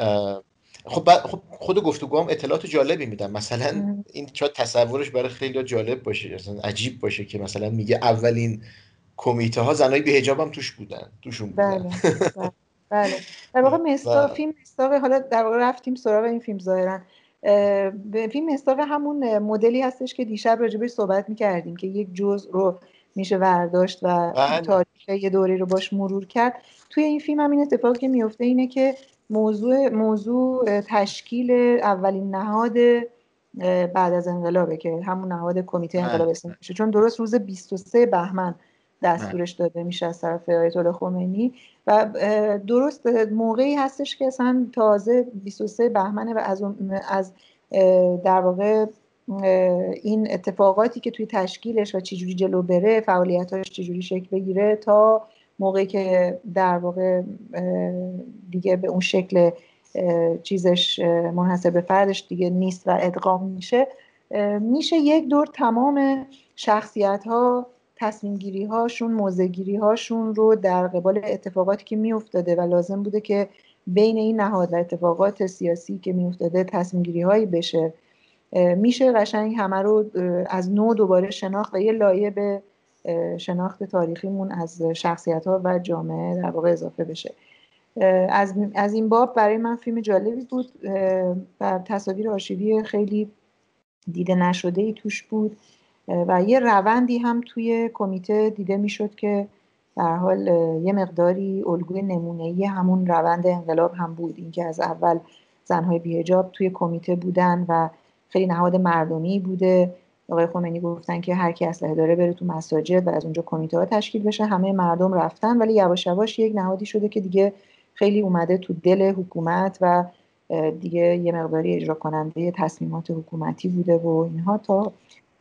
خب, خب خود گفتگو هم اطلاعات جالبی میدن. مثلا این شاید تصورش برای خیلی جالب باشه مثلا عجیب باشه که مثلا میگه اولین کمیته ها زنای به حجاب هم توش بودن توشون بودن. بله بله, بله. در واقع مستاق فیلم مستاق حالا در واقع رفتیم سراغ این فیلم ظاهرا. فیلم مستاق همون مدلی هستش که دیشب راجبش صحبت می‌کردیم که یک جزء رو میشه ورداشت و بله. تاریخ یه دوری رو باش مرور کرد. توی این فیلم هم این اتفاقی که میفته اینه که موضوع موضوع تشکیل اولین نهاد بعد از انقلابه که همون نهاد کمیته انقلاب بله. اسلامی میشه چون درست روز 23 بهمن دستورش بله. داده میشه از طرف آیت الله خمینی و درست موقعی هستش که اصلا تازه 23 بهمنه و از از در واقع این اتفاقاتی که توی تشکیلش و چجوری جلو بره فعالیتاش چجوری شکل بگیره تا موقعی که در واقع دیگه به اون شکل چیزش منحصر به فردش دیگه نیست و ادغام میشه میشه یک دور تمام شخصیت ها تصمیم گیری هاشون موزه هاشون رو در قبال اتفاقاتی که میافتاده و لازم بوده که بین این نهاد و اتفاقات سیاسی که میافتاده تصمیم گیری هایی بشه میشه قشنگ همه رو از نو دوباره شناخت و یه لایه به شناخت تاریخیمون از شخصیت ها و جامعه در واقع اضافه بشه. از, از این باب برای من فیلم جالبی بود و تصاویر آرشیوی خیلی دیده نشده ای توش بود و یه روندی هم توی کمیته دیده می‌شد که در حال یه مقداری الگوی نمونه‌ای همون روند انقلاب هم بود. اینکه از اول زنهای بیهجاب توی کمیته بودن و خیلی نهاد مردمی بوده آقای خمینی گفتن که هر کی اسلحه داره بره تو مساجد و از اونجا کمیته ها تشکیل بشه همه مردم رفتن ولی یواش یواش یک نهادی شده که دیگه خیلی اومده تو دل حکومت و دیگه یه مقداری اجرا کننده تصمیمات حکومتی بوده و اینها تا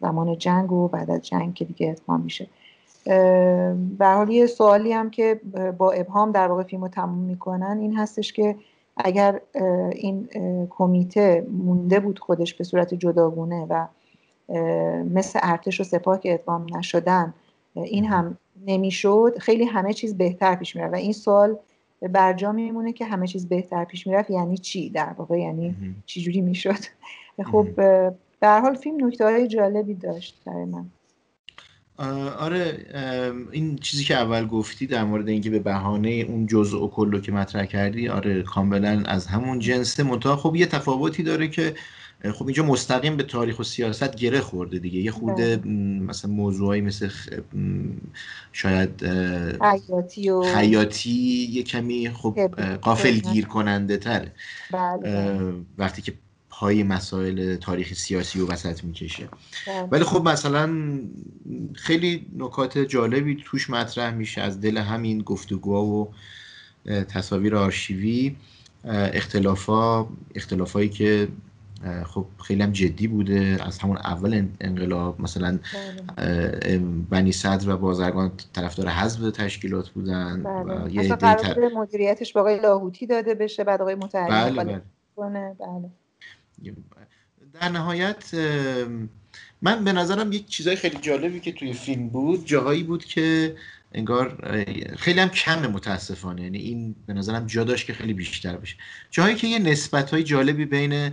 زمان جنگ و بعد از جنگ که دیگه اتمام میشه. به حال یه سوالی هم که با ابهام در واقع فیلم تموم می‌کنن این هستش که اگر این کمیته مونده بود خودش به صورت جداگونه و مثل ارتش و سپاه که ادغام نشدن این هم نمی‌شد. خیلی همه چیز بهتر پیش میره و این سوال برجا میمونه که همه چیز بهتر پیش می‌رفت یعنی چی؟ در واقع یعنی چی جوری می‌شد؟ خب در حال فیلم نکته های جالبی داشت برای من. آره این چیزی که اول گفتی در مورد اینکه به بهانه اون جزء و کلو که مطرح کردی آره کاملا از همون جنسه منتها خب یه تفاوتی داره که خب اینجا مستقیم به تاریخ و سیاست گره خورده دیگه. یه خورده بله. مثلا موضوعایی مثل شاید حیاتی و حیاتی یه کمی خب قافل گیر کننده تره. بله، بله. وقتی که پای مسائل تاریخ سیاسی و وسط می‌کشه. ولی خب مثلا خیلی نکات جالبی توش مطرح میشه. از دل همین گفتگوها و تصاویر آرشیوی اختلافا اختلافایی که خب خیلی هم جدی بوده از همون اول انقلاب مثلا بله. بنی صدر و بازرگان طرفدار حزب تشکیلات بودن بله. و یه قرار مدیریتش به آقای لاهوتی داده بشه بعد آقای متحری بله بله. بله. در نهایت من به نظرم یک چیزای خیلی جالبی که توی فیلم بود جاهایی بود که انگار خیلی هم کم متاسفانه یعنی این به نظرم جا داشت که خیلی بیشتر بشه جاهایی که یه نسبت های جالبی بین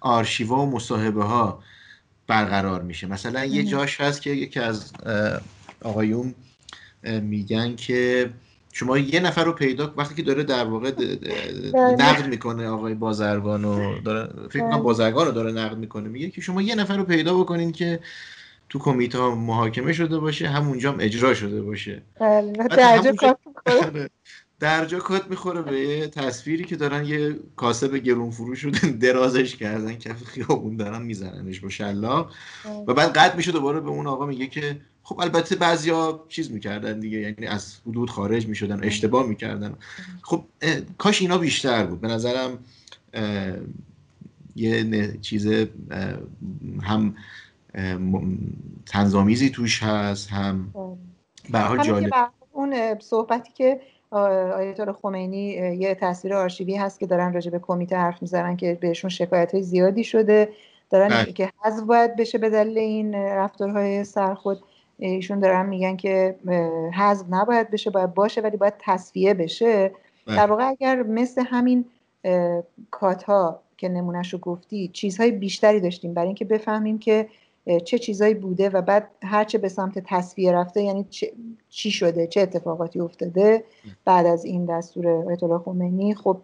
آرشیوا و مصاحبه ها برقرار میشه. مثلا یه جاش هست که یکی از آقایون میگن که شما یه نفر رو پیدا وقتی که داره در واقع بله. نقد می‌کنه آقای بازرگان و داره فکر کنم بله. بازرگان رو داره نقد می‌کنه. میگه که شما یه نفر رو پیدا بکنین که تو کمیته ها محاکمه شده باشه همونجا هم اجرا شده باشه. بله. [LAUGHS] درجا کات می‌خوره به یه تصویری که دارن یه کاسب گرون فروش رو [LAUGHS] درازش کردن کف خیابون دارن میزننش با شلاق. و بعد قد میشه دوباره به اون آقا میگه که خب البته بعضیا چیز می‌کردن دیگه یعنی از حدود خارج می‌شدن اشتباه می‌کردن. خب کاش اینا بیشتر بود. به نظرم یه چیز هم تنظامیزی توش هست هم به حال جالب. اون صحبتی که آیت الله خمینی یه تصویر آرشیوی هست که دارن راجع به کمیته حرف می‌زنن که بهشون شکایت های زیادی شده دارن بله. که حذف باید بشه به دلیل این رفتارهای سرخود ایشون دارن میگن که حذف نباید بشه باید باشه ولی باید تصفیه بشه بله. در واقع اگر مثل همین کات ها که نمونهش رو گفتی چیزهای بیشتری داشتیم برای اینکه بفهمیم که چه چیزایی بوده و بعد هرچه به سمت تصفیه رفته یعنی چی شده؟ چه اتفاقاتی افتاده؟ بعد از این دستور الله خمینی خب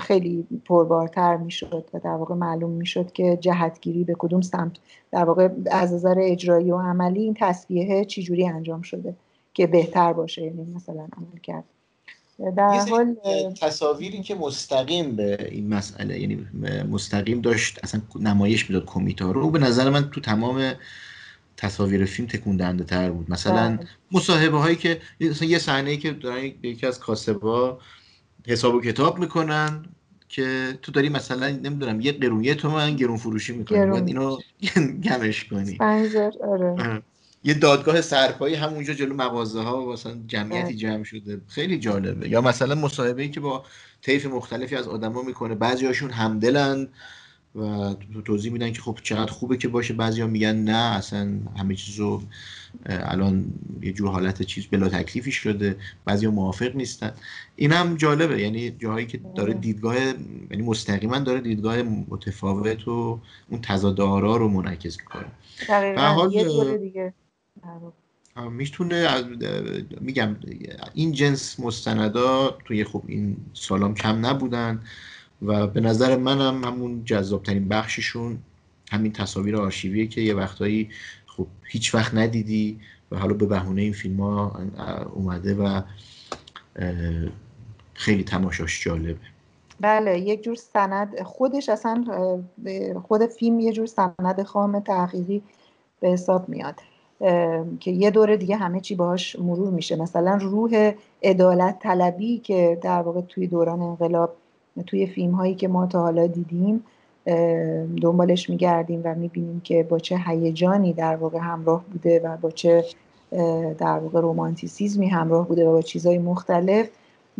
خیلی پربارتر می‌شد و در واقع معلوم می‌شد که جهتگیری به کدوم سمت در واقع از نظر اجرایی و عملی این تصفیه چجوری انجام شده که بهتر باشه یعنی مثلا عمل کرد. در حال تصاویری که مستقیم به این مسئله یعنی مستقیم داشت اصلا نمایش می‌داد کمیته رو به نظر من تو تمام تصاویر فیلم تکون دهنده تر بود. مثلا بله. مصاحبه هایی که مثلا یه صحنه ای که دارن یکی از کاسبا حساب و کتاب می‌کنن که تو داری مثلا نمی‌دونم یه قرون تو من گرون فروشی می‌کنی باید اینو [LAUGHS] گمش کنی. آره. یه دادگاه سرپایی همونجا جلو مغازه ها مثلا جمعیتی. جمع شده. خیلی جالبه. یا مثلا مصاحبه ای که با طیف مختلفی از آدما می‌کنه. بعضی هاشون همدلن و توضیح میدن که خب چقدر خوبه که باشه. بعضیا میگن نه اصلا همه چیزو الان یه جور حالت چیز بلا تکلیفی شده. بعضیا موافق نیستن. این هم جالبه. یعنی جاهایی که داره. دیدگاه یعنی مستقیما داره دیدگاه متفاوت و اون تضاد آرا رو منعکس می‌کنه. حال یه دیگه. می‌تونه میگم این جنس مستندا توی خب این سالام کم نبودن و به نظر منم همون جذابترین بخششون همین تصاویر آرشیویه که یه وقتایی خب هیچ وقت ندیدی و حالا به بهونه این فیلم ها اومده و خیلی تماشاش جالبه. بله یک جور سند خودش اصلا خود فیلم یه جور سند خام تحقیقی به حساب میاد. که یه دوره دیگه همه چی باهاش مرور میشه مثلا روح عدالت طلبی که در واقع توی دوران انقلاب توی فیلم هایی که ما تا حالا دیدیم دنبالش میگردیم و می‌بینیم که با چه هیجانی در واقع همراه بوده و با چه در واقع رومانتیسیزمی همراه بوده و با چیزهای مختلف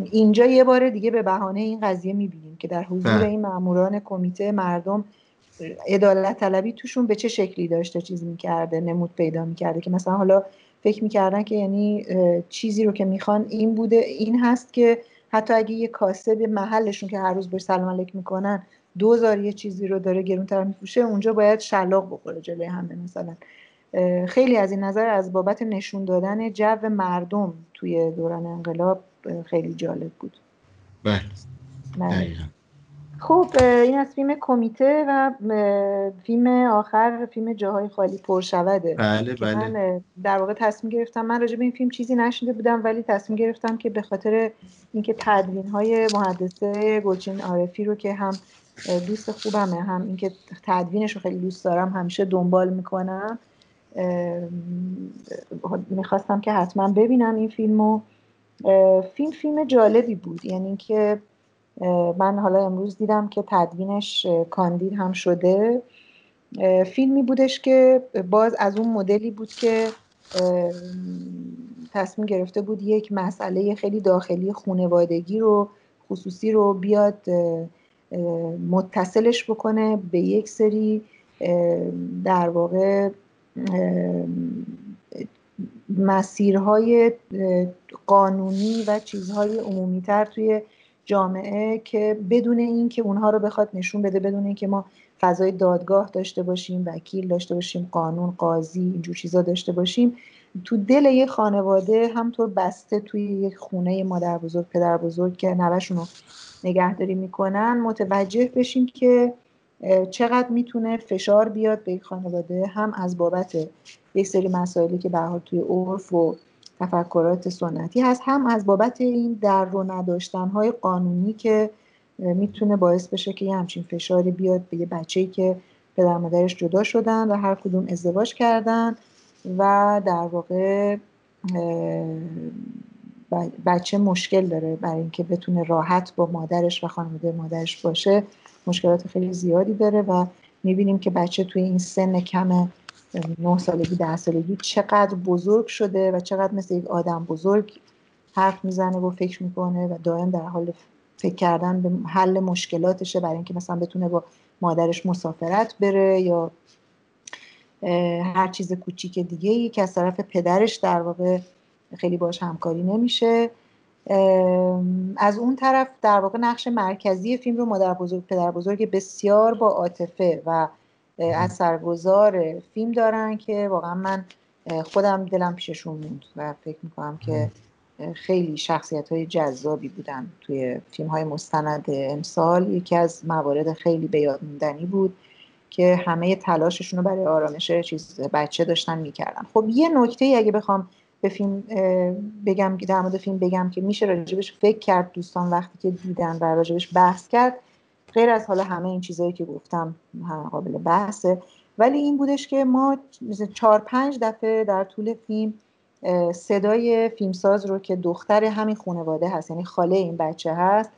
اینجا یه بار دیگه به بهانه این قضیه می‌بینیم که در حضور بله. این ماموران کمیته مردم عدالت طلبی توشون به چه شکلی داشته چیز می‌کرده نمود پیدا می‌کرده که مثلا حالا فکر می‌کردن که یعنی چیزی رو که می‌خوان این بوده این هست که حتی اگه یه کاسه به محلشون که هر روز باش سلام علیک می‌کنن دوزار یه چیزی رو داره گرونتر میفروشه اونجا باید شلاق بخوره جلوی همه مثلا. خیلی از این نظر از بابت نشون دادن جو مردم توی دوران انقلاب خیلی جالب بود. بله, بله. خب این از فیلم کمیته و فیلم آخر فیلم جاهای خالی پر شوده. بله بله. من در واقع تصمیم گرفتم من راجع به این فیلم چیزی نشنیده بودم ولی تصمیم گرفتم که به خاطر اینکه تدوین های محدثه گلچین عارفی رو که هم دوست خوبمه هم اینکه تدوینش رو خیلی دوست دارم همیشه دنبال می‌کنم می‌خواستم که حتما ببینم این فیلمو. فیلم فیلم جالبی بود. یعنی اینکه من حالا امروز دیدم که تدوینش کاندید هم شده. فیلمی بودش که باز از اون مدلی بود که تصمیم گرفته بود یک مسئله خیلی داخلی خونوادگی رو خصوصی رو بیاد متصلش بکنه به یک سری در واقع مسیرهای قانونی و چیزهای عمومیتر توی جامعه که بدون اینکه اونها رو بخواد نشون بده بدون اینکه ما فضای دادگاه داشته باشیم وکیل داشته باشیم قانون قاضی اینجور چیزا داشته باشیم تو دل یک خانواده همطور بسته توی یک خونه مادر بزرگ پدر بزرگ که نوشون رو نگهداری می‌کنن متوجه بشیم که چقدر می‌تونه فشار بیاد به یک خانواده هم از بابت یک سری مسائلی که به حال توی عرف و تفکرات سنتی هست. هم از بابت این در رو نداشتن های قانونی که می‌تونه باعث بشه که یه همچین فشاری بیاد به یه بچه‌ای که پدر مادرش جدا شدن و هر کدوم ازدواج کردن و در واقع بچه مشکل داره. برای اینکه بتونه راحت با مادرش و خانواده مادرش باشه مشکلات خیلی زیادی داره و می‌بینیم که بچه توی این سن کم نه سالگی ده سالگی چقدر بزرگ شده و چقدر مثل یک آدم بزرگ حرف می‌زنه و فکر می‌کنه و دائم در حال فکر کردن به حل مشکلاتشه برای اینکه مثلا بتونه با مادرش مسافرت بره یا هر چیز کوچیک دیگه ای که از طرف پدرش در واقع خیلی باش همکاری نمیشه. از اون طرف در واقع نقش مرکزی فیلم رو مادر بزرگ پدر بزرگ بسیار با عاطفه و اثرگذار فیلم دارن که واقعا من خودم دلم پیششون موند و فکر می‌کنم که خیلی شخصیت های جذابی بودن توی فیلم های مستند امسال. یکی از موارد خیلی به یاد موندنی بود که همه تلاششون رو برای آرامش چیز بچه داشتن می‌کردن. خب یه نکته ای اگه بخوام به فیلم بگم در مورد فیلم بگم که میشه راجبش فکر کرد دوستان وقتی که دیدن و راجبش بحث کرد غیر از حالا همه این چیزهایی که گفتم قابل بحثه. ولی این بودش که ما چهار پنج دفعه در طول فیلم صدای فیلمساز رو که دختر همین خانواده هست یعنی خاله این بچه هست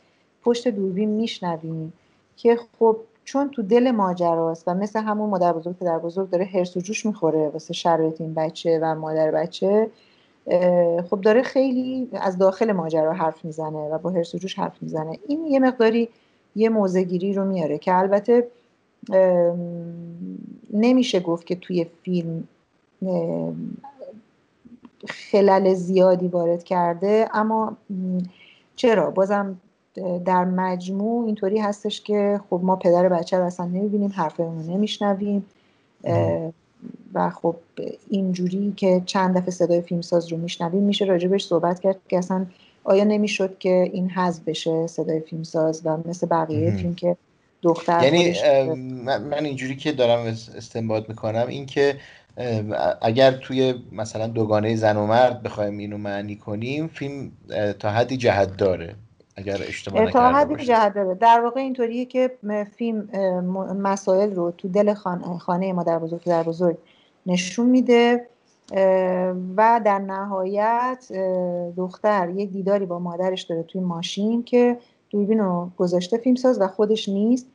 پشت دوربین میشنویم که خب چون تو دل ماجراست و مثل همون مادر بزرگ پدر بزرگ داره هرس و جوش می‌خوره واسه شرایط این بچه و مادر بچه خب داره خیلی از داخل ماجرا حرف می‌زنه و با هرس و جوش حرف می‌زنه. این یه مقداری یه موزگیری رو میاره که البته نمیشه گفت که توی فیلم خلل زیادی وارد کرده اما چرا؟ بازم در مجموع اینطوری هستش که خب ما پدر بچه رو اصلا نمی‌بینیم حرف رو نمیشنویم و خب اینجوری که چند دفعه صدای فیلمساز رو میشنویم میشه راجبش صحبت کرد که اصلا آیا نمی‌شد که این حذف بشه صدای فیلمساز و مثل بقیه فیلم که دختر یعنی من اینجوری که دارم استنباط می‌کنم این که اگر توی مثلا دوگانه زن و مرد بخوایم اینو معنی کنیم فیلم تا حدی جهت داره اگر اشتباه تا حدی جهت داره. در واقع اینطوریه که فیلم مسائل رو تو دل خانه, خانه مادر بزرگ در بزرگ نشون میده و در نهایت دختر یک دیداری با مادرش داره توی ماشین که دوربین رو گذاشته فیلمساز و خودش نیست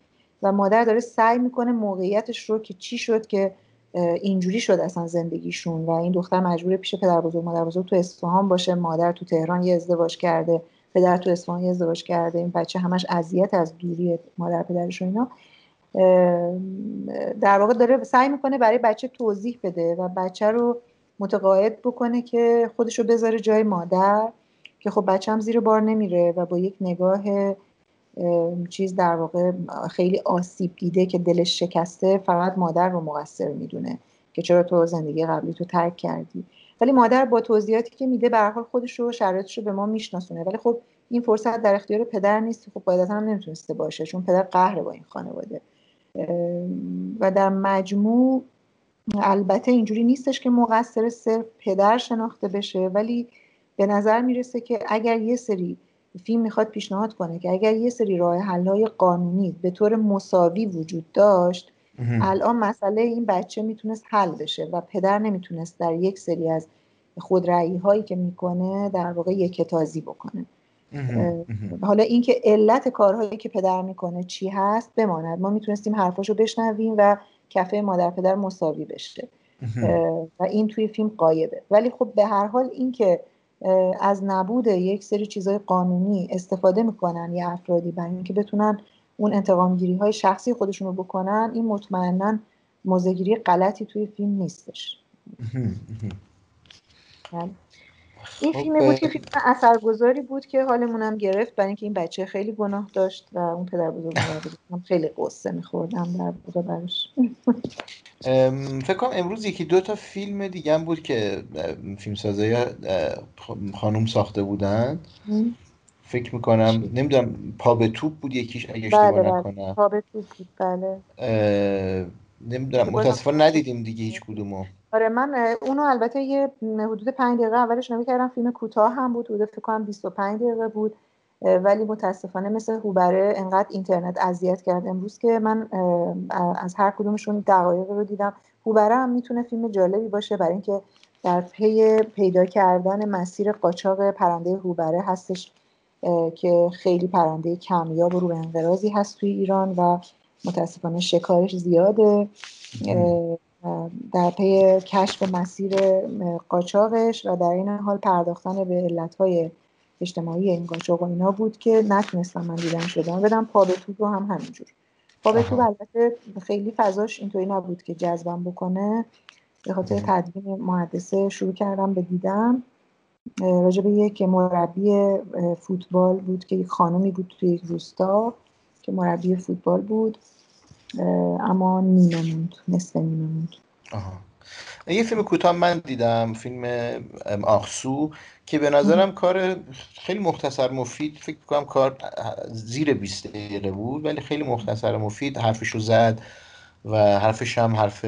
و مادر داره سعی می‌کنه موقعیتش رو که چی شد که اینجوری شد اصلا زندگیشون و این دختر مجبور پیش پدر بزرگ مادر بزرگ تو اصفهان باشه مادر تو تهران یه ازدواج کرده پدر تو اصفهان یه ازدواج کرده این بچه همش اذیت از دوری مادر پدرش و اینا. در واقع داره سعی می‌کنه برای بچه توضیح بده و بچه رو متقاعد بکنه که خودش رو بذاره جای مادر که خب بچه هم زیر بار نمیره و با یک نگاه چیز در واقع خیلی آسیب دیده که دلش شکسته فقط مادر رو مقصر می‌دونه که چرا تو زندگی قبلی تو ترک کردی. ولی مادر با توضیحاتی که میده به حال خودش رو شرایطش رو به ما میشناسونه. ولی خب این فرصت در اختیار پدر نیست. خب قاعدتا هم نمی‌تونسته باشه چون پدر قهر با این خانواده. و در مجموع البته اینجوری نیستش که مقصر صرف پدر شناخته بشه ولی به نظر می‌رسه که اگر یه سری فیلم می‌خواد پیشنهاد کنه که اگر یه سری راه حلهای قانونی به طور مساوی وجود داشت الان مسئله این بچه می‌تونست حل بشه و پدر نمی‌تونست در یک سری از خودرأیی هایی که می‌کنه در واقع یک تازی بکنه حالا اینکه علت کارهایی که پدر می‌کنه چی هست بماند. ما می‌تونستیم حرفاشو بشنویم و کفه مادر پدر مساوی بشه. و این توی فیلم قایبه. ولی خب به هر حال اینکه از نبود یک سری چیزهای قانونی استفاده می‌کنن یه افرادی برای اینکه بتونن اون انتقامگیری های شخصی خودشون رو بکنن این مطمئنا موزگیری غلطی توی فیلم نیستش. بله. این خب، فیلم بود که فیلم اثرگذاری بود که حالمونم گرفت. برای اینکه این بچه خیلی گناه داشت و اون پدر بزرگ [LAUGHS] خیلی قصه میخوردم در واقع براش فکر کنم امروز یکی دو تا فیلم دیگه هم بود که فیلم سازای خانوم ساخته بودن. فکر می‌کنم نمی‌دونم پا به توپ بود یکیش اگه اشتباه بله, بله. نکنم. پا به توپ بود بله. نمی‌دونم متاسفانه ندیدیم دیگه هیچ کدومو. آره من اونو البته یه حدود پنج دقیقه اولش نمی کردم فیلم کوتاه هم بود حدود فکر کنم 25 دقیقه بود ولی متاسفانه مثل هوبره انقدر اینترنت اذیت کرد امروز که من از هر کدومشون دقایق رو دیدم. هوبره هم می‌تونه فیلم جالبی باشه برای اینکه در پی پیدا کردن مسیر قاچاق پرنده هوبره هستش که خیلی پرنده کمیاب و رو انقراضی هست توی ایران و متاسفانه شکارش زیاده. در پی کشف مسیر قاچاقش و در این حال پرداختن به علتهای اجتماعی این قاچاق و اینا بود که نتونستم من دیدن شدم بدم پا به رو هم همینجور. پا به البته خیلی فضاش اینطوری نبود که جذبم بکنه. به خاطر تدوین محدثه شروع کردم به دیدم راجع به یک مربی فوتبال بود که یک خانمی بود توی یک روستا که مربی فوتبال بود. اما نیمه موند نصف نیمه موند. یه فیلم کوتاه من دیدم فیلم آخسو که به نظرم کار خیلی مختصر مفید فکر کنم کار زیر 20 دقیقه بود ولی خیلی مختصر مفید حرفش رو زد و حرفش هم حرف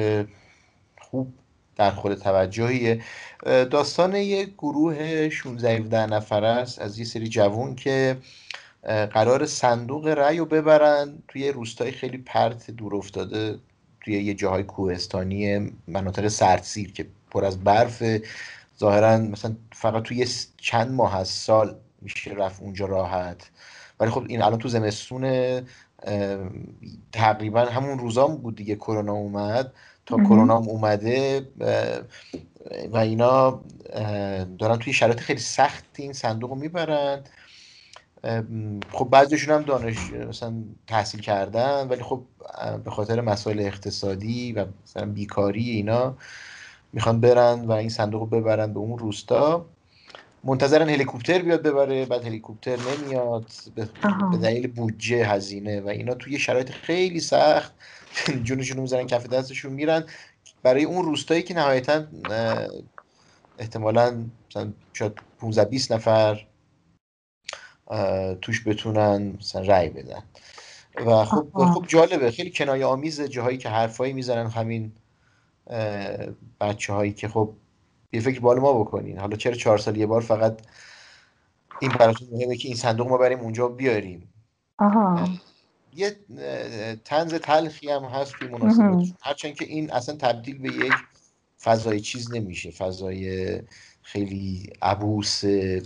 خوب در خود توجهیه. داستان یه گروه 16 17 نفر است از یه سری جوون که قرار صندوق رأی رو ببرن توی روستای خیلی پرت دور افتاده توی یه جاهای کوهستانی مناطق سردسیر که پر از برف. ظاهرا مثلا فقط توی چند ماه از سال میشه رفت اونجا راحت. ولی خب این الان تو زمستون تقریبا همون روزام بود دیگه کرونا اومد. تا کرونا اومده و اینا دارن توی شرایط خیلی سختی این صندوق رو می‌برن. خب بعضیشون هم دانش مثلا تحصیل کردن ولی خب به خاطر مسائل اقتصادی و مثلا بیکاری اینا می‌خوان برن و این صندوق رو ببرن به اون روستا. منتظرن هلیکوپتر بیاد ببره بعد هلیکوپتر نمیاد به دلیل بودجه هزینه و اینا توی شرایط خیلی سخت. [LAUGHS] جونشون رو می‌زنن کف دستشون میرن برای اون روستایی که نهایتا احتمالا مثلا شاید 15 20 نفر توش بتونن مثلا رأی بدن. و خب خب جالبه. خیلی کنایه آمیز جاهایی که حرفایی می‌زنن همین بچه هایی که خب یه فکر بال ما بکنین. حالا چرا چهار سال یه بار فقط این براتون مهمه که این صندوق ما بریم اونجا بیاریم؟ آها. یه تنز تلخی هم هست توی مناسبت هرچند که این اصلا تبدیل به یک فضای چیز نمیشه. فضای خیلی عبوس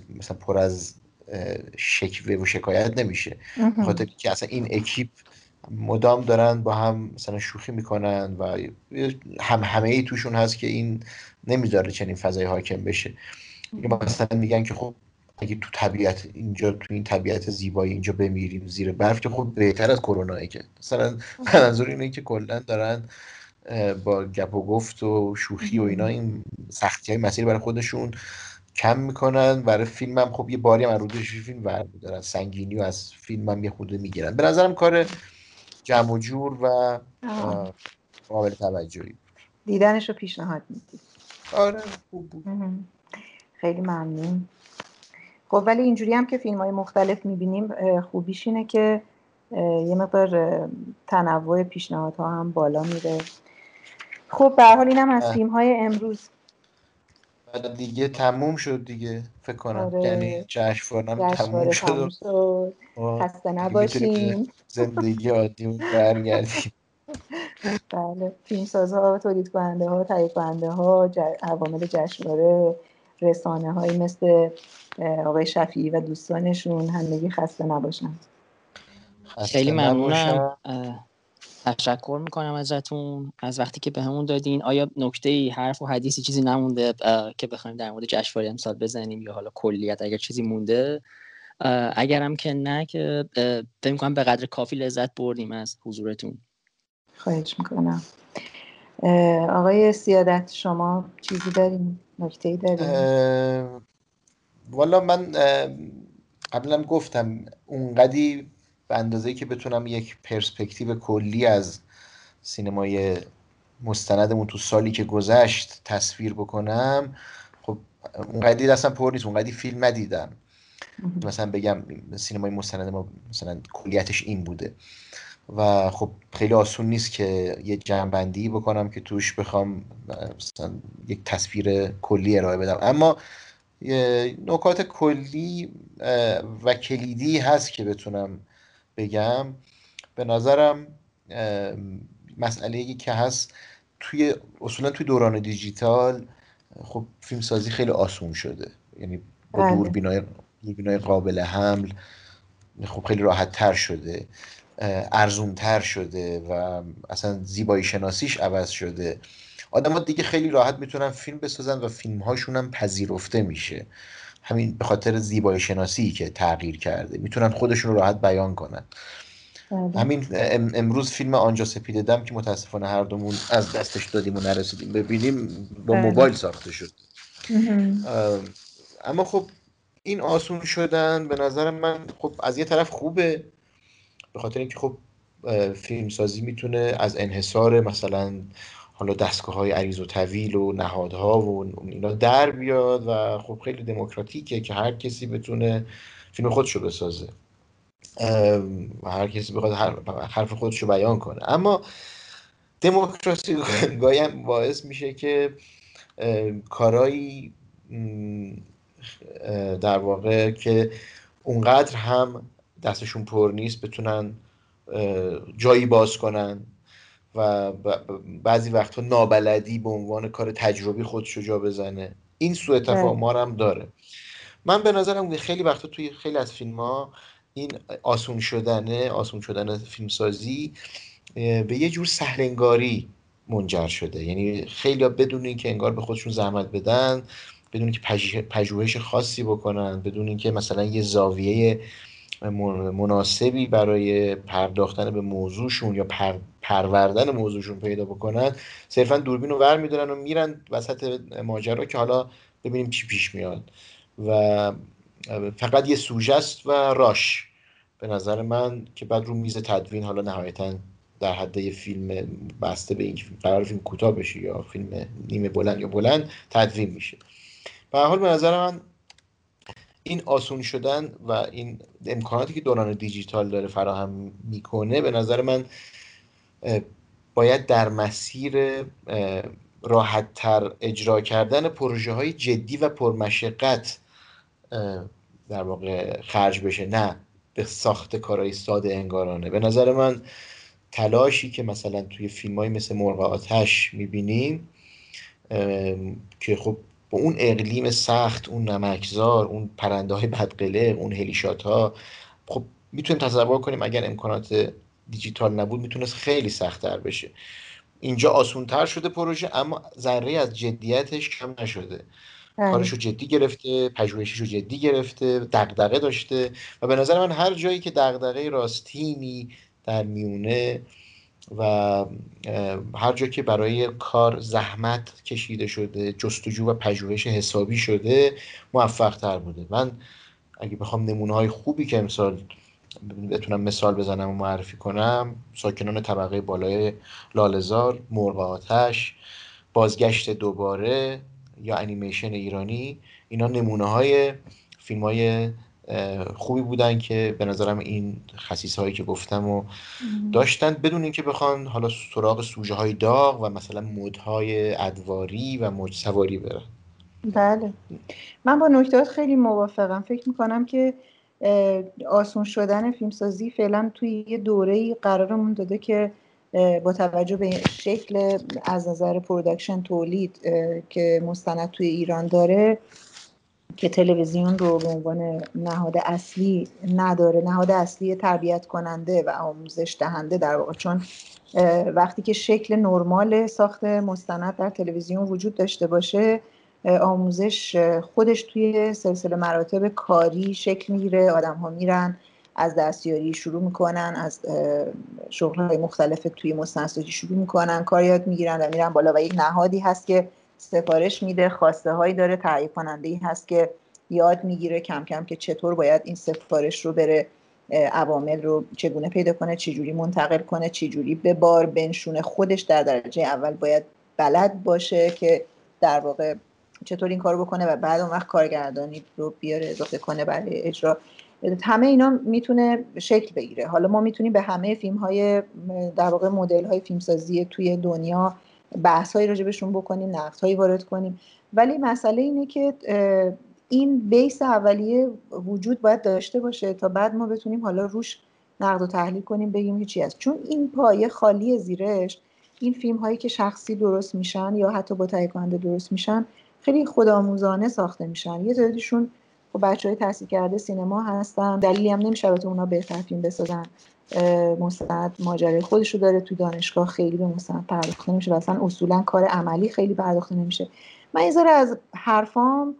مثلا پر از شکوه و شکایت نمیشه. خاطر که اصلا این اکیپ مدام دارن با هم مثلا شوخی می‌کنن و هم همه ای توشون هست که این نمی‌ذاره چنین فضای حاکم بشه. مثلا میگن که خب اگه تو طبیعت اینجا تو این طبیعت زیبایی اینجا بمیریم زیر برف که خب بهتر از کرونا که. مثلا منظور اینه که کلا دارن با گپ و گفت و شوخی و اینا این سختی های مسیر برای خودشون کم می‌کنن. برای فیلم هم خب یه باری هم رودش فیلم ور دارن سنگینی و از فیلم هم یه خورده می‌گیرن. به نظرم کار جمع و جور و قابل توجهی دیدنش رو پیشنهاد میدی. آره خوب بود. خیلی ممنون. خب ولی اینجوری هم که فیلم های مختلف می‌بینیم خوبیش اینه که یه مقدار تنوع پیشنهادها هم بالا میره. خب به حال اینم از فیلم های امروز دیگه تموم شد دیگه فکر کنم. آره. یعنی جشنواره تموم شد, شد. خسته نباشیم. زندگی عادی برگردیم. [LAUGHS] بله. فیلم سازها تولید کننده ها تهیه کننده ها عوامل جشنواره رسانه هایی مثل آقای شفیعی و دوستانشون همگی خسته نباشن. خیلی ممنونم. تشکر می‌کنم ازتون از وقتی که بهمون به دادین. آیا نکته ای حرف و حدیثی چیزی نمونده که بخوایم در مورد جشنواره امسال بزنیم یا حالا کلیت اگر چیزی مونده؟ اگرم که نه که فکر کنم به قدر کافی لذت بردیم از حضورتون. خواهش می‌کنم. آقای سیادت شما چیزی داریم نکته ای داریم والا من قبلا گفتم اونقدی به اندازه که بتونم یک پرسپکتیو کلی از سینمای مستندمون تو سالی که گذشت تصویر بکنم خب اونقدی اصلا پر نیست اونقدی فیلم ندیدم. مثلا بگم سینمای مستند ما مثلا کلیتش این بوده. و خب خیلی آسون نیست که یه جنبندی بکنم که توش بخوام مثلا یک تصویر کلی ارائه بدم. اما نکات کلی و کلیدی هست که بتونم بگم به نظرم مسئله که هست توی اصولا توی دوران دیجیتال خب فیلم سازی خیلی آسون شده. یعنی با بله. دوربینای دوربینای قابل حمل خب خیلی راحت تر شده ارزون تر شده و اصلا زیبایی شناسیش عوض شده. آدم ها دیگه خیلی راحت می‌تونن فیلم بسازن و فیلم هاشون هم پذیرفته میشه. همین به خاطر زیبایی شناسی که تغییر کرده. می‌تونن خودشون رو راحت بیان کنن. بله. همین امروز فیلم آنجا سپیده دم که متاسفانه هر دومون از دستش دادیم و نرسیدیم. ببینیم با بله. موبایل ساخته شد. اما خب این آسون شدن به نظر من خب از یه طرف خوبه به خاطر اینکه خب فیلم سازی می‌تونه از انحصار مثلا حالا دستگاه های عریض و طویل و نهادها و اینا در بیاد و خب خیلی دموکراتیکه که هر کسی بتونه فیلم خودشو بسازه. و هر کسی بخواد حرف خودشو بیان کنه. اما دموکراسی [LAUGHS] گاهی باعث میشه که کارایی در واقع که اونقدر هم دستشون پر نیست بتونن جایی باز کنن. و بعضی وقتها نابلدی به عنوان کار تجربی خودشو جا بزنه. این سوء تفاهم هم داره. من به نظرم خیلی وقتا توی خیلی از فیلم ها این آسون شدنه آسون شدن فیلمسازی به یه جور سهلنگاری منجر شده. یعنی خیلی بدون اینکه انگار به خودشون زحمت بدن بدون اینکه پژوهش خاصی بکنن بدون اینکه مثلا یه زاویه مناسبی برای پرداختن به موضوعشون یا پر، پروردن موضوعشون پیدا بکنن صرفا دوربین رو ور میدارن و میرن وسط ماجرا که حالا ببینیم چی پیش میاد. و فقط یه سوژه است و راش. به نظر من که بعد رو میز تدوین حالا نهایتا در حد یه فیلم بسته به این قرار فیلم کوتاه بشه یا فیلم نیمه بلند یا بلند تدوین میشه. به حال به نظر من این آسون شدن و این امکاناتی که دوران دیجیتال داره فراهم می‌کنه به نظر من باید در مسیر راحت تر اجرا کردن پروژه های جدی و پرمشقت در واقع خرج بشه نه به ساخت کارهای ساده انگارانه. به نظر من تلاشی که مثلا توی فیلم های مثل مرغ آتش می‌بینیم که خب با اون اقلیم سخت اون نمکزار اون پرنده های بدقله اون هلیشات ها خب می‌تونیم تصور کنیم اگر امکانات دیجیتال نبود می‌تونست خیلی سختتر بشه اینجا آسونتر شده پروژه اما ذره از جدیتش کم نشده بله. کارش رو جدی گرفته پژوهشش رو جدی گرفته دغدغه داشته و به نظر من هر جایی که دغدغه راستینی در میونه و هر جا که برای کار زحمت کشیده شده جستجو و پژوهش حسابی شده موفق تر بوده. من اگه بخوام نمونه های خوبی که امسال بتونم مثال بزنم و معرفی کنم ساکنان طبقه بالای لالزار مرغ آتش بازگشت دوباره یا انیمیشن ایرانی اینا نمونه های فیلم های خوبی بودن که به نظرم این خصیص هایی که گفتم و داشتن بدون اینکه بخوان حالا سراغ سوژه های داغ و مثلا مدهای ادواری و موج سواری برن. بله. من با نکتات خیلی موافقم. فکر می‌کنم که آسون شدن فیلمسازی فعلا توی یه دوره قرارمون داده که با توجه به شکل از نظر پرودکشن تولید که مستند توی ایران داره که تلویزیون رو به عنوان نهاد اصلی نداره. نهاد اصلی تربیت کننده و آموزش دهنده در واقع. چون وقتی که شکل نرمال ساخت مستند در تلویزیون وجود داشته باشه آموزش خودش توی سلسله مراتب کاری شکل می‌گیره. آدم ها میرن از دستیاری شروع می‌کنن از شغل های مختلف توی مستندسازی شروع می‌کنن کار یاد می‌گیرن و میرن بالا. و یک نهادی هست که سفارش میده خواسته هایی داره تعریف کننده ای هست که یاد می‌گیره کم کم که چطور باید این سفارش رو بره عوامل رو چگونه پیدا کنه چجوری منتقل کنه چجوری به بار بنشونه. خودش در درجه اول باید بلد باشه که در واقع چطور این کار بکنه و بعد اون وقت کارگردانی رو بیاره اضافه کنه برای اجرا. همه اینا می‌تونه شکل بگیره. حالا ما می‌تونیم به همه فیلم های در واقع مدل های فیلمسازی توی دنیا بحث هایی راجبشون بکنیم نقد هایی وارد کنیم. ولی مسئله اینه که این بیس اولیه وجود باید داشته باشه تا بعد ما بتونیم حالا روش نقد و تحلیل کنیم بگیم چی هست. چون این پایه خالی زیرش این فیلم هایی که شخصی درست میشن یا حتی با تهیه کننده درست میشن خیلی خودآموزانه ساخته میشن. یه تعدادیشون خب بچه های تحصیل کرده سینما هستن. دلیلی هم نمیشه البته اونا بهتر فیلم بسازن. مستند ماجرای خودش رو داره تو دانشگاه خیلی به مستند پرداخته نمیشه. و اصلا اصولا کار عملی خیلی پرداخته نمیشه. من یه ذره از حرفام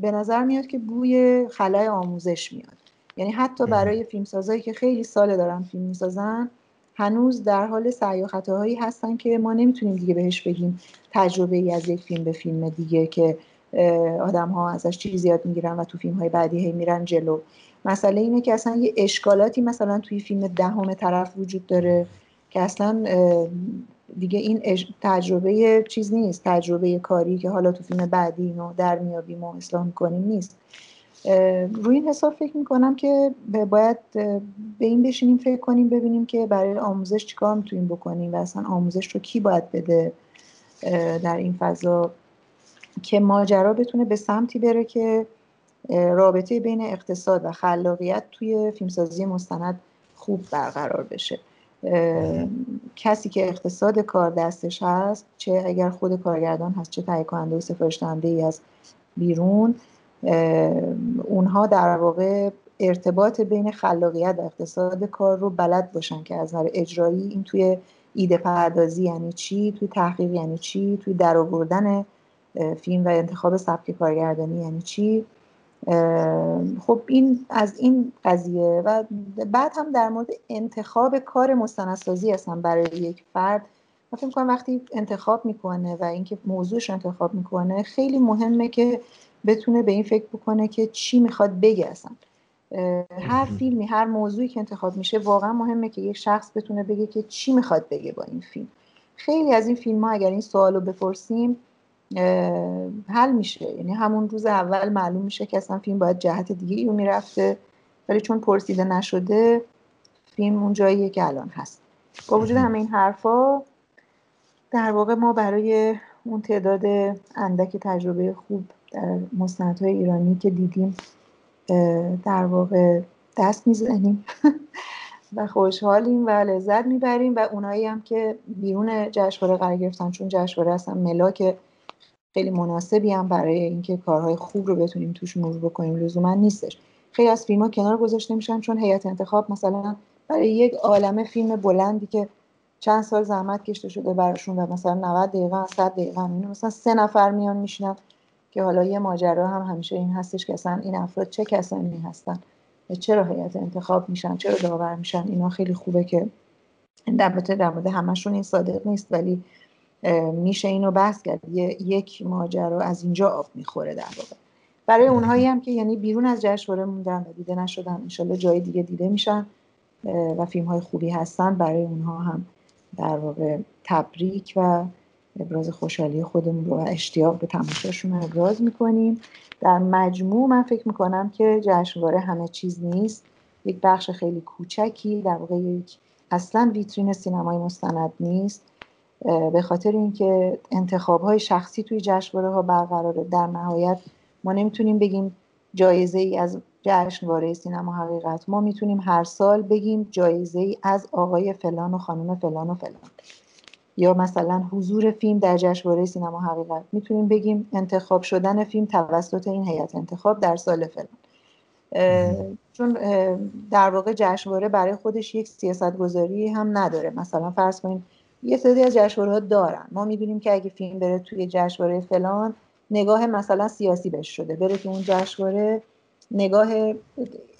به نظر میاد که بوی خلای آموزش میاد. یعنی حتی برای فیلمسازایی که خیلی ساله دارن فیلم می‌سازن هنوز در حال سعی و خطاهایی هستن که ما نمی‌تونیم دیگه بهش بگیم تجربه ای از یک فیلم به فیلم دیگه که آدم ها ازش چیزی یاد می‌گیرن و تو فیلم های بعدی هی میرن جلو. مسئله اینه که اصلا یه اشکالاتی مثلا توی فیلم دهم طرف وجود داره که اصلا دیگه این تجربه چیز نیست تجربه کاری که حالا تو فیلم بعدی اینو در میابیم و اصلاح می‌کنیم نیست. روی این حساب فکر می‌کنم که باید به این بشینیم فکر کنیم ببینیم که برای آموزش چیکار می‌تونیم بکنیم و اصلا آموزش رو کی باید بده در این فضا. که ماجرا بتونه به سمتی بره که رابطه بین اقتصاد و خلاقیت توی فیلمسازی مستند خوب برقرار بشه. کسی که اقتصاد کار دستش هست چه اگر خود کارگردان هست چه تهیه کننده و سفارش دهنده ای از بیرون اونها در واقع ارتباط بین خلاقیت و اقتصاد کار رو بلد باشن که از نظر اجرایی این توی ایده پردازی یعنی چی توی تحقیق یعنی چی توی درآوردن فیلم و انتخاب سبک کارگردانی یعنی چی. خب این از این قضیه و بعد هم در مورد انتخاب کار مستندسازی هستم برای یک فرد. من فکر می‌کنم وقتی انتخاب می‌کنه و اینکه موضوعش انتخاب می‌کنه خیلی مهمه که بتونه به این فکر بکنه که چی می‌خواد بگه اصلا. هر فیلمی هر موضوعی که انتخاب میشه واقعا مهمه که یک شخص بتونه بگه که چی می‌خواد بگه با این فیلم. خیلی از این فیلم ها اگر این سوال رو بپرسیم حل میشه. یعنی همون روز اول معلوم میشه که اصلا فیلم باید جهت دیگه ای رو می‌رفته. ولی چون پرسیده نشده فیلم اون جاییه که الان هست. با وجود همه این حرفا در واقع ما برای اون تعداد اندک تجربه خوب در مستندهای ایرانی که دیدیم در واقع دست می‌زنیم [LAUGHS] و خوشحالیم و لذت می‌بریم. و اونایی هم که بیرون جشنواره قرار گرفتن چون جشنواره اصلا ملاک خیلی مناسبی هم برای اینکه کارهای خوب رو بتونیم توش مرور بکنیم. لزوما نیستش. خیلی از فیلم ها کنار گذاشته میشن چون هیئت انتخاب مثلا برای یک عالمه فیلم بلندی که چند سال زحمت کشته شده براشون و مثلا 90 دقیقه 100 دقیقه اینو مثلا سه نفر میان میشینن که حالا یه ماجرا هم همیشه این هستش که اصلا این افراد چه کسانی هستن و چرا هیئت انتخاب میشن چرا داور میشن. اینا خیلی خوبه که در مورد همشون این صادق نیست ولی میشه اینو بحث کرد. یک ماجرا از اینجا آب می‌خوره در واقع. برای اونهایی هم که یعنی بیرون از جشنواره موندن و دیده نشدن انشالله جای دیگه دیده میشن و فیلم های خوبی هستن برای اونها هم در واقع تبریک و ابراز خوشحالی خودمون رو و اشتیاق به تماشاشون رو ابراز می‌کنیم. در مجموع من فکر می‌کنم که جشنواره همه چیز نیست. یک بخش خیلی کوچکی در واقع یک اصلا ویترین سینمای مستند نیست. به خاطر اینکه انتخاب های شخصی توی جشنواره ها برقراره. در نهایت ما نمی‌تونیم بگیم جایزه ای از جشنواره سینما حقیقت. ما می‌تونیم هر سال بگیم جایزه ای از آقای فلان و خانم فلان و فلان. یا مثلا حضور فیلم در جشنواره سینما حقیقت. می‌تونیم بگیم انتخاب شدن فیلم توسط این هیئت انتخاب در سال فلان. چون در واقع جشنواره برای خودش یک سیاست گذاری هم نداره. مثلا فرض کنید یه سری از جشنواره ها دارن. ما می‌دونیم که اگه فیلم بره توی جشنواره فلان نگاه مثلا سیاسی بهش شده. بره تو اون جشنواره نگاه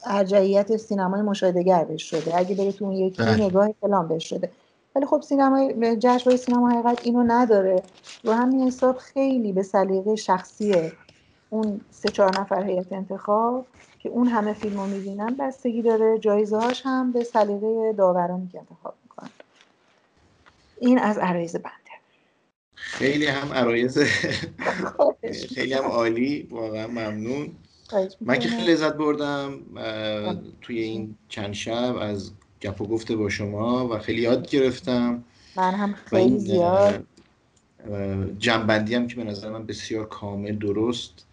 ارجعیت سینمای مشاهدهگر بهش شده. اگه بره تو اون یکی بله. نگاه فلان بهش شده. ولی خب سینمای جشنواره سینما حقیقت اینو نداره. و همین حساب خیلی به سلیقه شخصی اون سه چهار نفر هیئت انتخاب که اون همه فیلم رو می‌بینن بستگی داره. جایزه هاش هم به سلیقه داورانی که انتخاب این از عرایز بنده. خیلی هم عرایز خیلی هم عالی. واقعا ممنون. من که خیلی لذت بردم توی این چند شب از گپ و گفته با شما و خیلی یاد گرفتم. من هم خیلی زیاد. جنبندی هم که به نظر من بسیار کامل درست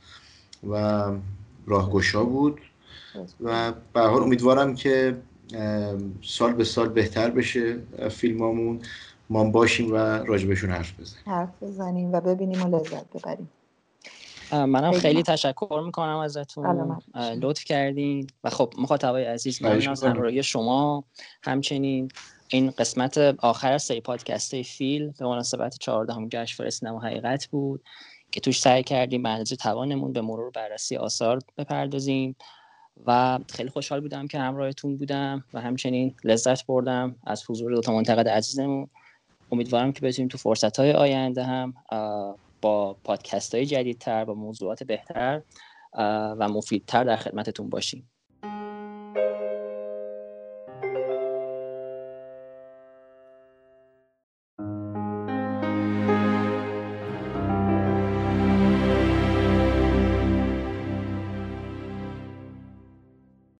و راهگشا بود. و به حال امیدوارم که سال به سال بهتر بشه فیلمامون. ما باشیم و راجبشون حرف بزنیم. حرف بزنیم و ببینیم و لذت ببریم. منم خیلی تشکر می‌کنم ازتون. لطف کردین. و خب مخاطبای عزیز ممنون از همراهی شما. همچنین این قسمت آخر از سری پادکست فیل به مناسبت 14 جشنواره سینما حقیقت بود که توش سعی کردیم به توانمون به مرور بررسی آثار بپردازیم. و خیلی خوشحال بودم که همراهتون بودم و همچنین لذت بردم از حضور دو تا منتقد عزیزمون. امیدوارم که بتونیم تو فرصت های آینده هم با پادکست های جدیدتر با موضوعات بهتر و مفیدتر در خدمتتون باشیم.